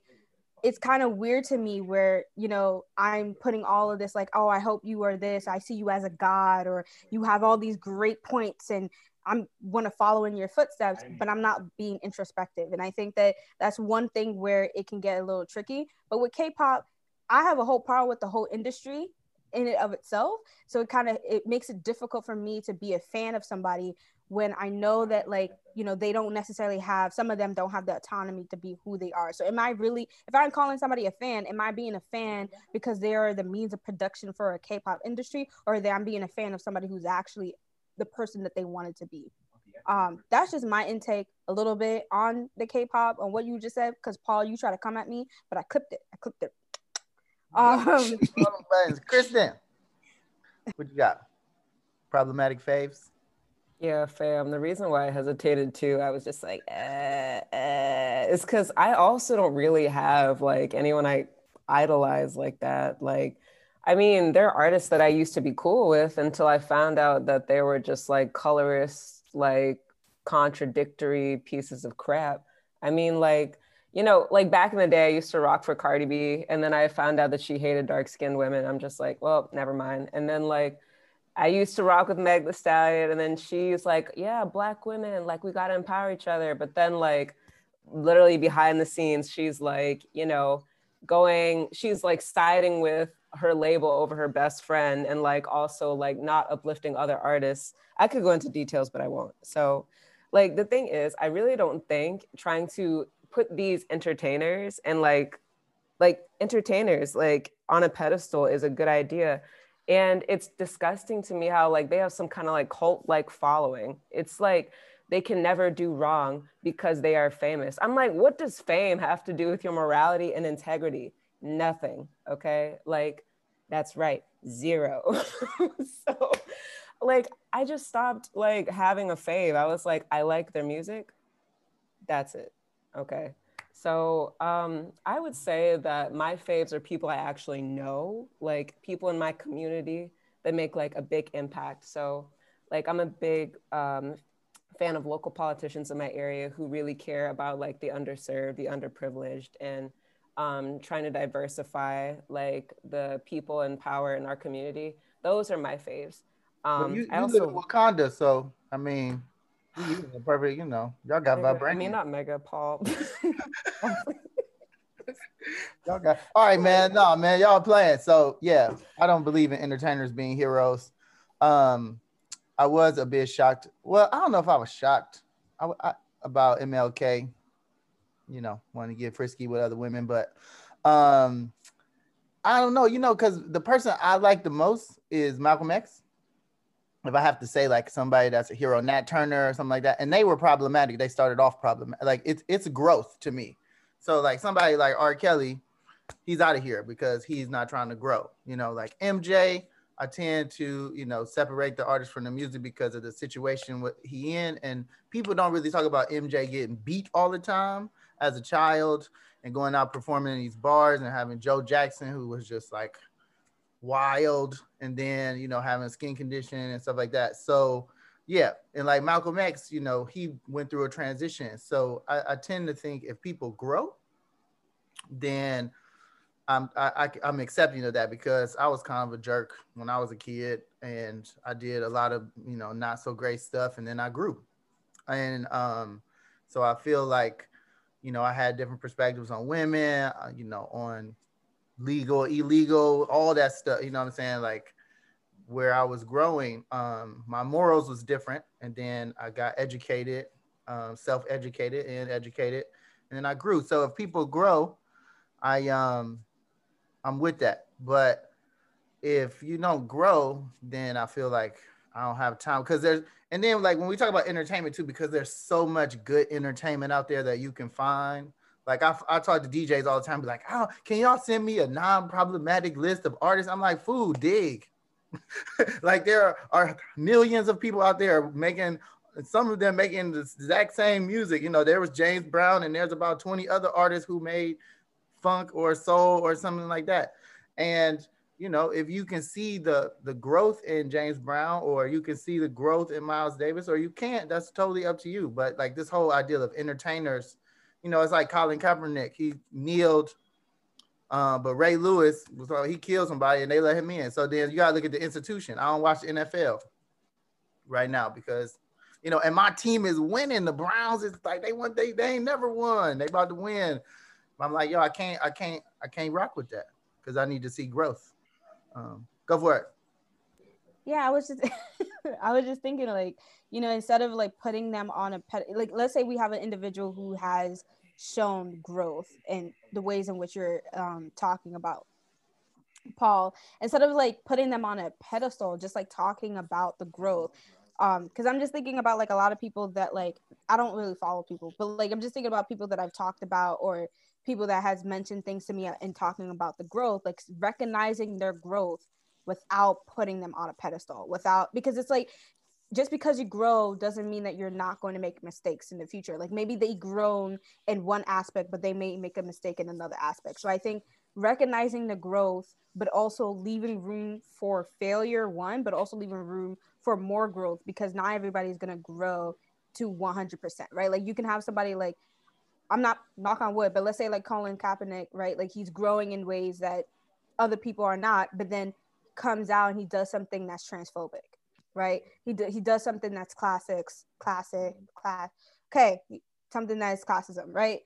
Speaker 4: it's kind of weird to me where you know i'm putting all of this like oh i hope you are this. I see you as a god or you have all these great points and i'm want to follow in your footsteps but i'm not being introspective. And i think that that's one thing where it can get a little tricky. But with k-pop i have a whole problem with the whole industry in it of itself. So it kind of it makes it difficult for me to be a fan of somebody when I know that like you know they don't necessarily have some of them don't have the autonomy to be who they are. So am I really if I'm calling somebody a fan, am I being a fan because they are the means of production for a K-pop industry, or that I'm being a fan of somebody who's actually the person that they wanted to be? Um, that's just my intake a little bit on the K-pop on what you just said. Because Paul, you try to come at me, but I clipped it. I clipped it. Um. [laughs]
Speaker 1: Kristen, what you got? Problematic faves?
Speaker 5: Yeah, fam. The reason why I hesitated too, I was just like, eh, eh, is because I also don't really have like anyone I idolize like that. Like, I mean, there are artists that I used to be cool with until I found out that they were just like colorist, like contradictory pieces of crap. I mean, like, you know, like back in the day, I used to rock for Cardi B, and then I found out that she hated dark skinned women. I'm just like, well, never mind. And then, like, I used to rock with Meg the Stallion, and then she's like, "Yeah, black women, like we gotta empower each other." But then, like, literally behind the scenes, she's like, you know, going, she's like siding with her label over her best friend, and like also like not uplifting other artists. I could go into details, but I won't. So, like, the thing is, I really don't think trying to put these entertainers and like, like entertainers like on a pedestal is a good idea and it's disgusting to me how like they have some kind of like cult like following. It's like they can never do wrong because they are famous. I'm like what does fame have to do with your morality and integrity? Nothing okay? Like that's right zero. [laughs] So like i just stopped like having a fave. I was like i like their music. That's it okay so um, I would say that my faves are people I actually know, like people in my community that make like a big impact. So like I'm a big um, fan of local politicians in my area who really care about like the underserved, the underprivileged, and um, trying to diversify like the people in power in our community. Those are my faves.
Speaker 1: Well,
Speaker 5: Um,
Speaker 1: you,
Speaker 5: I
Speaker 1: you
Speaker 5: also,
Speaker 1: live in Wakanda, so I mean, you you perfect. You know, y'all got
Speaker 5: Mega- I mean, not mega Paul. [laughs]
Speaker 1: Y'all got all right, man. No, man, y'all playing. So yeah, I don't believe in entertainers being heroes. Um, I was a bit shocked. Well, I don't know if I was shocked I, I- about MLK. You know, wanting to get frisky with other women, but um, I don't know. You know, because the person I like the most is Malcolm X. If I have to say, like somebody that's a hero, Nat Turner or something like that, and they were problematic. They started off problematic. Like it's it's growth to me. So like somebody like R. Kelly, he's out of here because he's not trying to grow. You know, like MJ, I tend to, you know, separate the artist from the music because of the situation what he in, and people don't really talk about MJ getting beat all the time as a child and going out performing in these bars and having Joe Jackson, who was just like wild, and then you know having skin condition and stuff like that. So yeah, and like Malcolm X, you know, he went through a transition. So I, I tend to think if people grow, then I'm I, I, am accepting of that because I was kind of a jerk when I was a kid, and I did a lot of you know not so great stuff, and then I grew, and um, so I feel like you know I had different perspectives on women, uh, you know, on legal, illegal, all that stuff. You know what I'm saying? Like where I was growing, um, my morals was different, and then I got educated, um, self-educated, and educated, and then I grew. So if people grow, I um I'm with that. But if you don't grow, then I feel like I don't have time because there's and then like when we talk about entertainment too, because there's so much good entertainment out there that you can find. Like I, I talk to DJs all the time, be like, oh, can y'all send me a non-problematic list of artists? I'm like, food, dig. [laughs] like there are, are millions of people out there making some of them making the exact same music. You know, there was James Brown and there's about 20 other artists who made funk or soul or something like that. And you know, if you can see the the growth in James Brown or you can see the growth in Miles Davis or you can't, that's totally up to you. But like this whole idea of entertainers, you know, it's like Colin Kaepernick. He kneeled, uh, but Ray Lewis was like, he killed somebody and they let him in. So then you gotta look at the institution. I don't watch the NFL right now because you know, and my team is winning. The Browns is like they won, they they ain't never won. They about to win. I'm like, yo, I can't, I can't, I can't rock with that because I need to see growth. Um, go for it.
Speaker 4: Yeah, I was just, [laughs] I was just thinking like, you know, instead of like putting them on a pet, like let's say we have an individual who has shown growth in the ways in which you're um, talking about Paul, instead of like putting them on a pedestal, just like talking about the growth. Um, because I'm just thinking about like a lot of people that like I don't really follow people, but like I'm just thinking about people that I've talked about or people that has mentioned things to me and talking about the growth like recognizing their growth without putting them on a pedestal without because it's like just because you grow doesn't mean that you're not going to make mistakes in the future. Like maybe they grown in one aspect but they may make a mistake in another aspect. So i think recognizing the growth but also leaving room for failure one but also leaving room for more growth because not everybody's going to grow to 100% right? Like you can have somebody like I'm not knock on wood, but let's say like Colin Kaepernick, right? Like he's growing in ways that other people are not, but then comes out and he does something that's transphobic, right? He do, he does something that's classics, classic, class. Okay, something that is classism, right?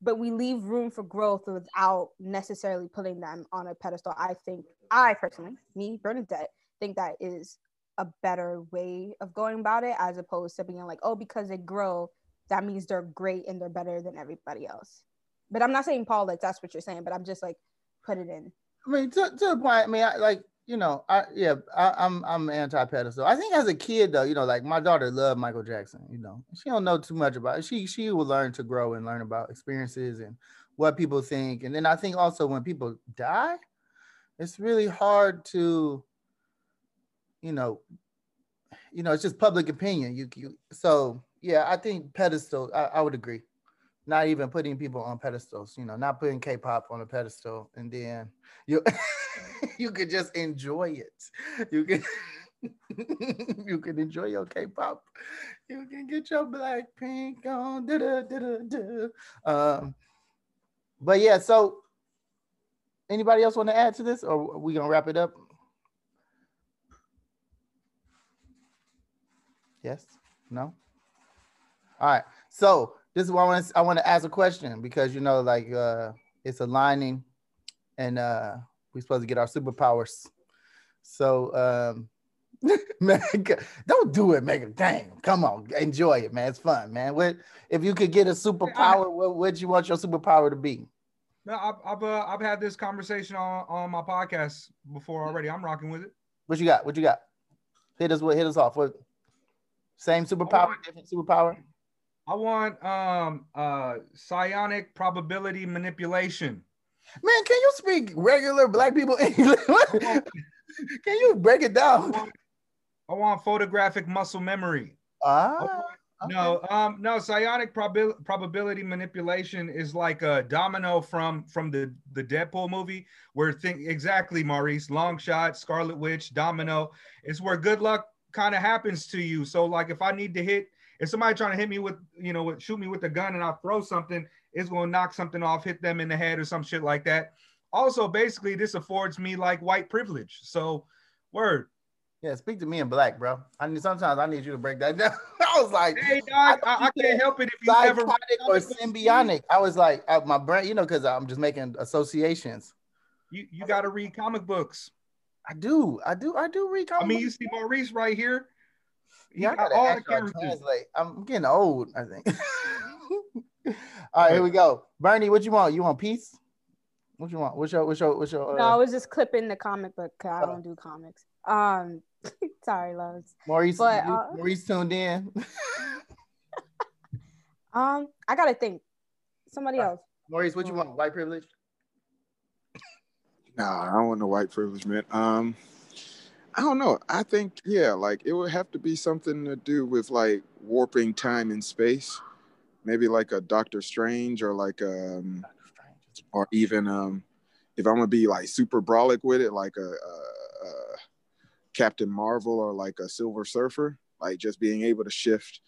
Speaker 4: But we leave room for growth without necessarily putting them on a pedestal. I think I personally, me, Bernadette, think that is a better way of going about it as opposed to being like, oh, because they grow, that means they're great and they're better than everybody else. But I'm not saying Paul like that's what you're saying, but I'm just like put it in.
Speaker 1: I mean, to, to the point. I mean, I, like you know, I yeah, I, I'm I'm anti pedestal. I think as a kid though, you know, like my daughter loved Michael Jackson. You know, she don't know too much about it. She she will learn to grow and learn about experiences and what people think. And then I think also when people die, it's really hard to, you know, you know, it's just public opinion. You you so yeah, I think pedestal. I, I would agree. Not even putting people on pedestals. You know, not putting K-pop on a pedestal, and then you [laughs] [laughs] you could just enjoy it. You can [laughs] you can enjoy your K-pop. You can get your on. Da, da, da. Um, but yeah, so anybody else want to add to this, or are we gonna wrap it up? Yes. No. All right. So this is why I want to I want to ask a question because you know, like uh it's aligning and uh we're supposed to get our superpowers. So um [laughs] don't do it, Mega. Dang, come on, enjoy it, man. It's fun, man. What if you could get a superpower? What would you want your superpower to be?
Speaker 2: No, I've I've, uh, I've had this conversation on, on my podcast before already. I'm rocking with it.
Speaker 1: What you got? What you got? Hit us. What hit us off? What? Same superpower, different superpower.
Speaker 2: I want um uh psionic probability manipulation.
Speaker 1: Man, can you speak regular black people [laughs] English? Can you break it
Speaker 2: I
Speaker 1: down?
Speaker 2: want, I want photographic muscle memory.
Speaker 1: Ah,
Speaker 2: No, um, no. Psionic probi- probability manipulation is like a domino from from the the Deadpool movie, where think exactly Maurice, Longshot, Scarlet Witch, domino. It's where good luck kind of happens to you. So like, if I need to hit, if somebody trying to hit me with, you know, with, shoot me with a gun, and I throw something, it's gonna knock something off, hit them in the head or some shit like that. Also, basically, this affords me like white privilege. So, word.
Speaker 1: Yeah, speak to me in black, bro. I need sometimes I need you to break that down. [laughs] I was like,
Speaker 2: Hey, dog,
Speaker 1: I
Speaker 2: I, I, can't help it if you never.
Speaker 1: psychotic or symbiotic. I was like, uh, my brain, you know, because I'm just making associations.
Speaker 2: You you got to read comic books.
Speaker 1: I do, I do, I do read Comic I
Speaker 2: mean, you see Maurice right here. He
Speaker 1: Yeah, I
Speaker 2: got
Speaker 1: gotta
Speaker 2: all the characters.
Speaker 1: translate. I'm getting old, I think. [laughs] all right, here we go. Bernie, what you want? You want peace? What you want? What's your what's your what's your
Speaker 4: No, I
Speaker 1: uh,
Speaker 4: was just clipping the comic book. 'cause I
Speaker 1: Oh.
Speaker 4: don't do comics. Um, [laughs] sorry, loves.
Speaker 1: Maurice
Speaker 4: but, uh,
Speaker 1: Maurice tuned in. [laughs]
Speaker 4: Um, I gotta think. Somebody else.
Speaker 1: Maurice, what you want? White privilege?
Speaker 3: Nah, I don't want no white privilege, man. Um, I don't know. I think yeah, like it would have to be something to do with like warping time and space. Maybe like a Doctor Strange or like um or even um if I'm gonna be like super brolic with it, like a, a, a Captain Marvel or like a Silver Surfer, like just being able to shift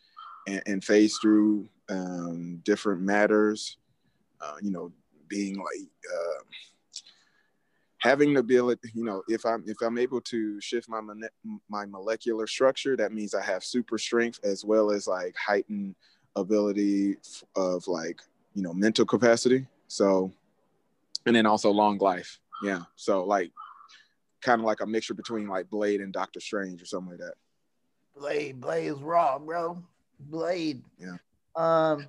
Speaker 3: and, and phase through um, different matters. Uh, you know, being like uh, having the ability. You know, if I'm if I'm able to shift my mone- my molecular structure, that means I have super strength as well as like heightened ability f- of like you know mental capacity. So and then also long life. Yeah. So like kind of like a mixture between like Blade and Doctor Strange or something like that.
Speaker 1: Blade, Blade is raw, bro. Blade.
Speaker 3: Yeah.
Speaker 1: Um,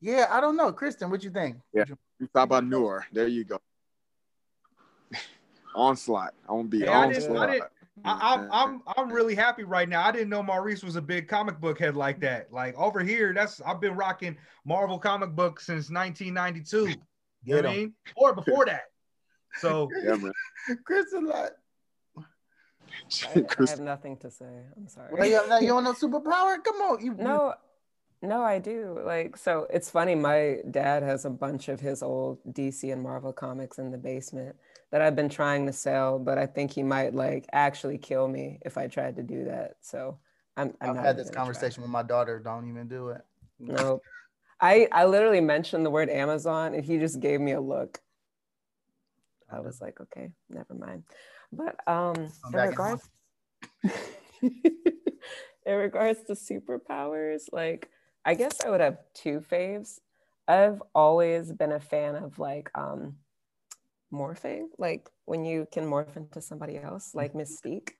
Speaker 1: yeah, I don't know. Kristen, what you think?
Speaker 3: Yeah. Sabah Nur. There you go. [laughs] onslaught. I want to be
Speaker 2: Hey, I didn't- I
Speaker 3: onslaught.
Speaker 2: Didn't- I, mm-hmm. I'm I'm I'm really happy right now. I didn't know Maurice was a big comic book head like that. Like over here, that's I've been rocking Marvel comic books since 1992. You know what I mean? Or before that. So [laughs]
Speaker 3: yeah, man. [laughs]
Speaker 1: Kristen, like,
Speaker 5: I, [laughs] I
Speaker 3: Chris-
Speaker 5: have nothing to say. I'm sorry.
Speaker 1: well, you, have, no- you want no superpower? Come on, you.
Speaker 5: No, no, I do. Like, so it's funny. My dad has a bunch of his old DC and Marvel comics in the basement that I've been trying to sell, but I think he might like actually kill me if I tried to do that. So I'm.
Speaker 1: I've
Speaker 5: not
Speaker 1: had this
Speaker 5: gonna try.
Speaker 1: conversation with my daughter. Don't even do it.
Speaker 5: Nope. I I literally mentioned the word Amazon, and he just gave me a look. I was like, okay, never mind. But um,
Speaker 1: I'm
Speaker 5: in
Speaker 1: back in
Speaker 5: regards, [laughs] in regards to superpowers, like I guess I would have two faves. I've always been a fan of like um morphing, like when you can morph into somebody else, like Mystique.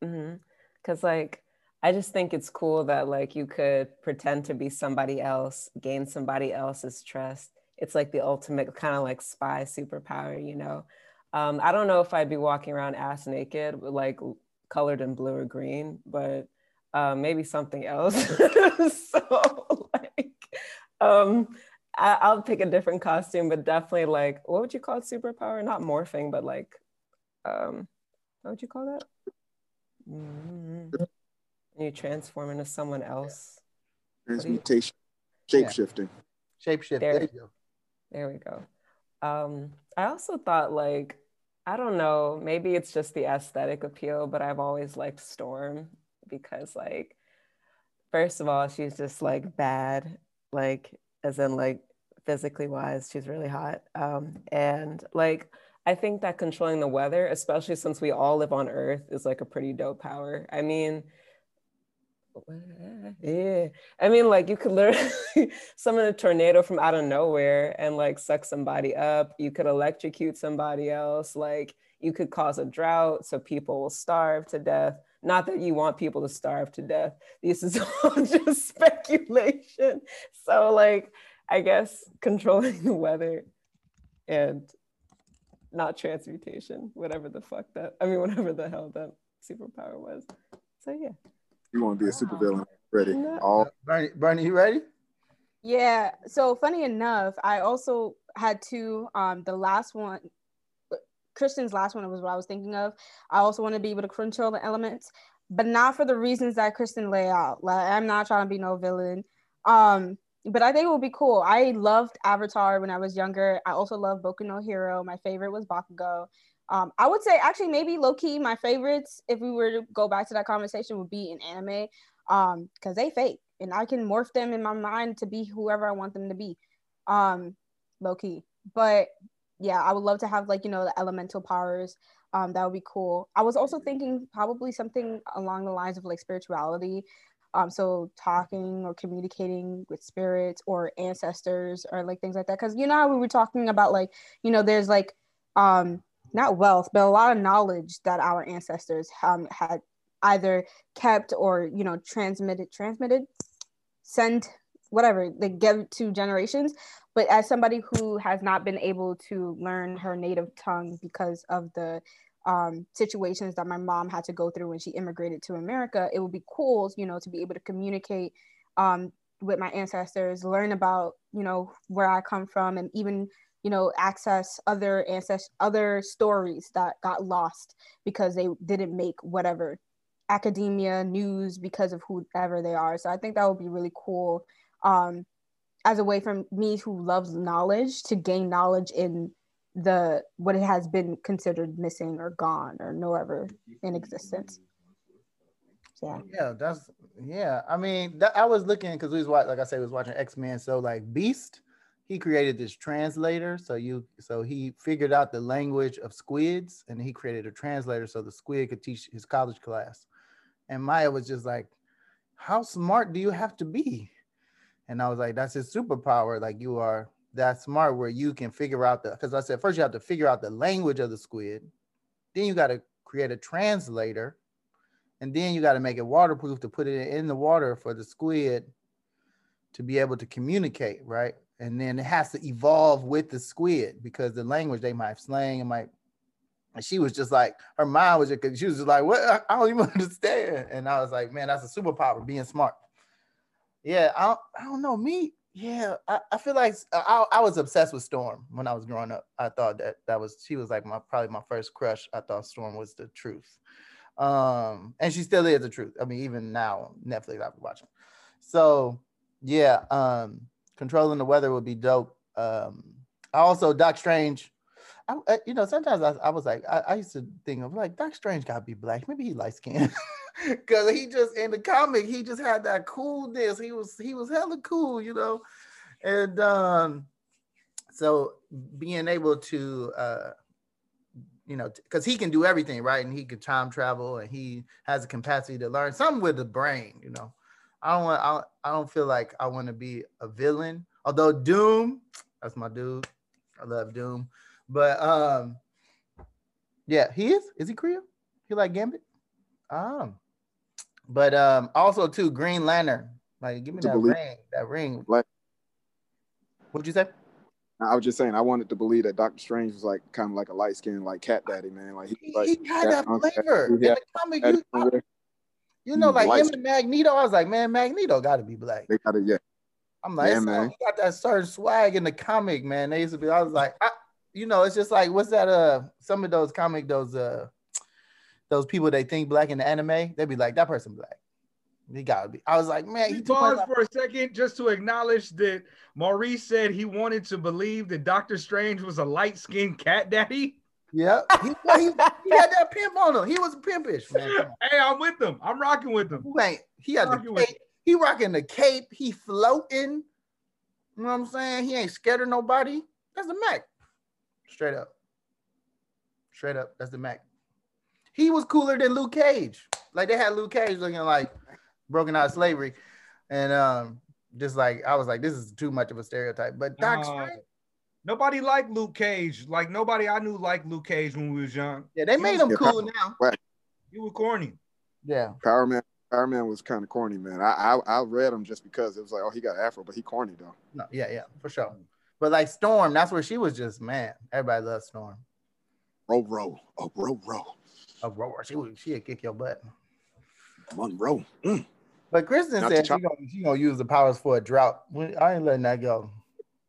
Speaker 5: Because like I just think it's cool that like you could pretend to be somebody else, gain somebody else's trust. It's like the ultimate kind of like spy superpower, you know. Um, I don't know if I'd be walking around ass naked, like colored in blue or green, but uh, maybe something else. [laughs] so [laughs] like, um, I, I'll pick a different costume, but definitely like, what would you call it? Superpower? Not morphing, but like, um, what would you call that? Mm, You transform into someone else.
Speaker 3: Transmutation, shape shifting.
Speaker 1: Shapeshift.
Speaker 5: There.
Speaker 1: There you go.
Speaker 5: There we go. Um, I also thought like, I don't know, maybe it's just the aesthetic appeal, but I've always liked Storm because like, first of all, she's just like bad, like as in like physically wise, she's really hot. Um, and like I think that controlling the weather, especially since we all live on Earth, is like a pretty dope power. I mean, yeah. I mean, like you could literally [laughs] summon a tornado from out of nowhere and like suck somebody up. You could electrocute somebody else. Like you could cause a drought so people will starve to death. Not that you want people to starve to death. This is [laughs] all just speculation. So, like, I guess controlling the weather and not transmutation, whatever the fuck that, I mean, whatever the hell that superpower was. So, yeah.
Speaker 3: You want to be a supervillain? Ready?
Speaker 5: No.
Speaker 3: All
Speaker 1: Bernie, Bernie, you ready?
Speaker 4: Yeah. So funny enough, I also had two. Um, the last one, Kristen's last one was what I was thinking of. I also want to be able to control the elements, but not for the reasons that Kristen lay out. Like I'm not trying to be no villain. Um, but I think it would be cool. I loved Avatar when I was younger. I also love Boku no Hero. My favorite was Bakugo. Um, I would say actually maybe low key my favorites, if we were to go back to that conversation, would be in anime. Um, because they fake and I can morph them in my mind to be whoever I want them to be. Um, low key. But yeah, I would love to have like, you know, the elemental powers. Um, that would be cool. I was also thinking probably something along the lines of like spirituality. Um, so talking or communicating with spirits or ancestors or like things like that. Cause you know how we were talking about like, you know, there's like um not wealth, but a lot of knowledge that our ancestors um, had either kept or you know transmitted transmitted send whatever they give to generations. But as somebody who has not been able to learn her native tongue because of the um, situations that my mom had to go through when she immigrated to america it would be cool you know to be able to communicate um, with my ancestors learn about you know where i come from and even you know access other ancestors other stories that got lost because they didn't make whatever academia news because of whoever they are. So i think that would be really cool um as a way for me who loves knowledge to gain knowledge in the what it has been considered missing or gone or no ever in existence.
Speaker 1: Yeah. Yeah that's yeah. I mean that, i was looking because we was like i said we was watching x-men. So like beast he created this translator. So you so he figured out the language of squids and he created a translator so the squid could teach his college class. And maya was just like how smart do you have to be and i was like that's his superpower. Like you are that smart where you can figure out the because i said first you have to figure out the language of the squid. Then you got to create a translator. And then you got to make it waterproof to put it in the water for the squid to be able to communicate right? And then it has to evolve with the squid because the language they might slang and might and she was just like her mind was just she was just like what? I don't even [laughs] understand. And I was like man that's a superpower being smart yeah I don't, I don't know. Me yeah I, I feel like I, I was obsessed with Storm when I was growing up. I thought that that was she was like my probably my first crush. I thought Storm was the truth. Um and she still is the truth. I mean even now Netflix I've been watching so yeah um controlling the weather would be dope. Um, also Doc Strange. I, I, you know, sometimes I, I was like, I, I, used to think of like Doc Strange gotta be black. Maybe he light skinned. [laughs] Cause he just in the comic, he just had that coolness. He was he was hella cool, you know. And um, so being able to uh you know, because he can do everything, right? And he can time travel and he has the capacity to learn something with the brain, you know. I don't want. I, I don't feel like I want to be a villain. Although Doom, that's my dude. I love Doom, but um, yeah, he is. Is he Korean? He like Gambit? Um, but um, also too Green Lantern. Like, give me that believe- ring. That ring. Like, what'd you say?
Speaker 3: I was just saying, I wanted to believe that Doctor Strange was like kind of like a light skinned like cat daddy man. Like he, like,
Speaker 1: he had that, that flavor in the comic. You, you know, like him and Magneto, I was like, man, Magneto got to be black.
Speaker 3: They got it, yeah.
Speaker 1: I'm like, yeah, man. he got that certain swag in the comic, man. They used to be, I was like, I, you know, it's just like, what's that? Uh, some of those comic, those uh, those people they think black in the anime, they'd be like, that person black. He gotta be. I was like, man.
Speaker 2: He paused for a second just to acknowledge that Maurice said he wanted to believe that Doctor Strange was a light skinned cat daddy.
Speaker 1: Yeah, he, [laughs] he, he, had that pimp on him. He was pimpish, man.
Speaker 2: Hey, I'm with him. I'm rocking with him.
Speaker 1: Who ain't? He had the cape. He rocking the cape. He floating. You know what I'm saying? He ain't scared of nobody. That's the Mac. Straight up. Straight up. That's the Mac. He was cooler than Luke Cage. Like they had Luke Cage looking like broken out of slavery. And um, just like I was like, this is too much of a stereotype. But Doc uh, Strange,
Speaker 2: Nobody liked Luke Cage. Like nobody I knew liked Luke Cage when we was young.
Speaker 1: Yeah, they made him cool now. Right.
Speaker 2: He was corny.
Speaker 1: Yeah.
Speaker 3: Power Man. Power Man was kind of corny, man. I, I I read him just because it was like, oh, he got Afro, but he corny though.
Speaker 1: No, yeah, yeah, for sure. But like Storm, that's where she was just man. Everybody loves Storm.
Speaker 3: Row, row, oh, row, row.
Speaker 1: A row, she would she'd kick your butt.
Speaker 3: Munroe. Mm.
Speaker 1: But Kristen Not said she gonna, she gonna use the powers for a drought. I ain't letting that go.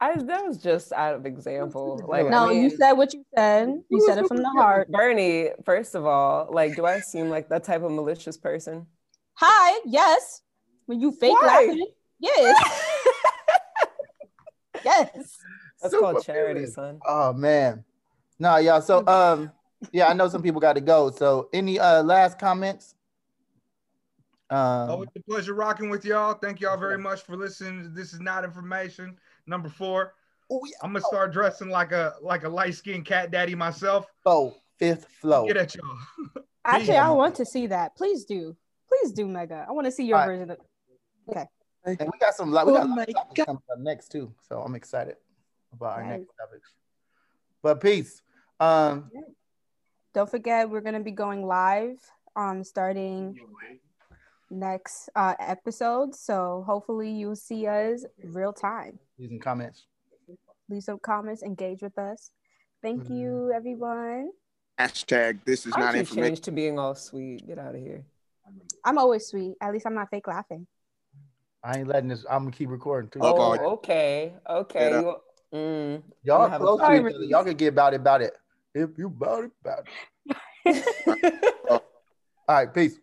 Speaker 5: I that was just out of example. [laughs] Like
Speaker 4: no,
Speaker 5: I mean,
Speaker 4: you said what you said. You said it from the heart.
Speaker 5: Bernie. First of all, like, do I seem like that type of malicious person?
Speaker 4: Hi, yes. When you fake
Speaker 5: Why?
Speaker 4: laughing, yes, [laughs] yes.
Speaker 5: That's
Speaker 1: Super
Speaker 5: called charity,
Speaker 1: feelings.
Speaker 5: son.
Speaker 1: Oh man. No, yeah. So [laughs] um, yeah, I know some people got to go. So any uh last comments? Um,
Speaker 2: Always a pleasure rocking with y'all. Thank y'all very much for listening. This is not information. Number four.
Speaker 1: oh, yeah.
Speaker 2: I'm gonna start dressing like a like a light skinned cat daddy myself.
Speaker 1: Oh, fifth flow.
Speaker 2: Get at y'all.
Speaker 4: Actually, [laughs] I want to see that. Please do. Please do, Mega. I want to see your
Speaker 1: All right.
Speaker 4: version of
Speaker 1: And we got some like we
Speaker 6: Oh
Speaker 1: got a lot
Speaker 6: my
Speaker 1: of topics coming up next too. So I'm excited about our next topics. But peace. Um,
Speaker 4: Don't forget, we're gonna be going live um starting next uh episode. So hopefully you'll see us real time.
Speaker 1: Leave some comments.
Speaker 4: Leave some comments, engage with us. Thank you, everyone.
Speaker 3: Hashtag this is
Speaker 5: How'd
Speaker 3: not
Speaker 5: you
Speaker 3: information.
Speaker 5: change to being all sweet? Get out of here.
Speaker 4: I'm always sweet. At least I'm not fake laughing.
Speaker 1: I ain't letting this. I'm gonna keep recording too.
Speaker 3: Up
Speaker 5: Oh, okay, okay.
Speaker 3: Get
Speaker 5: You- mm.
Speaker 1: Y'all
Speaker 5: I'm gonna have a
Speaker 1: close to each other. Y'all can get about it, about it. If you about it, about it. [laughs] All right, peace.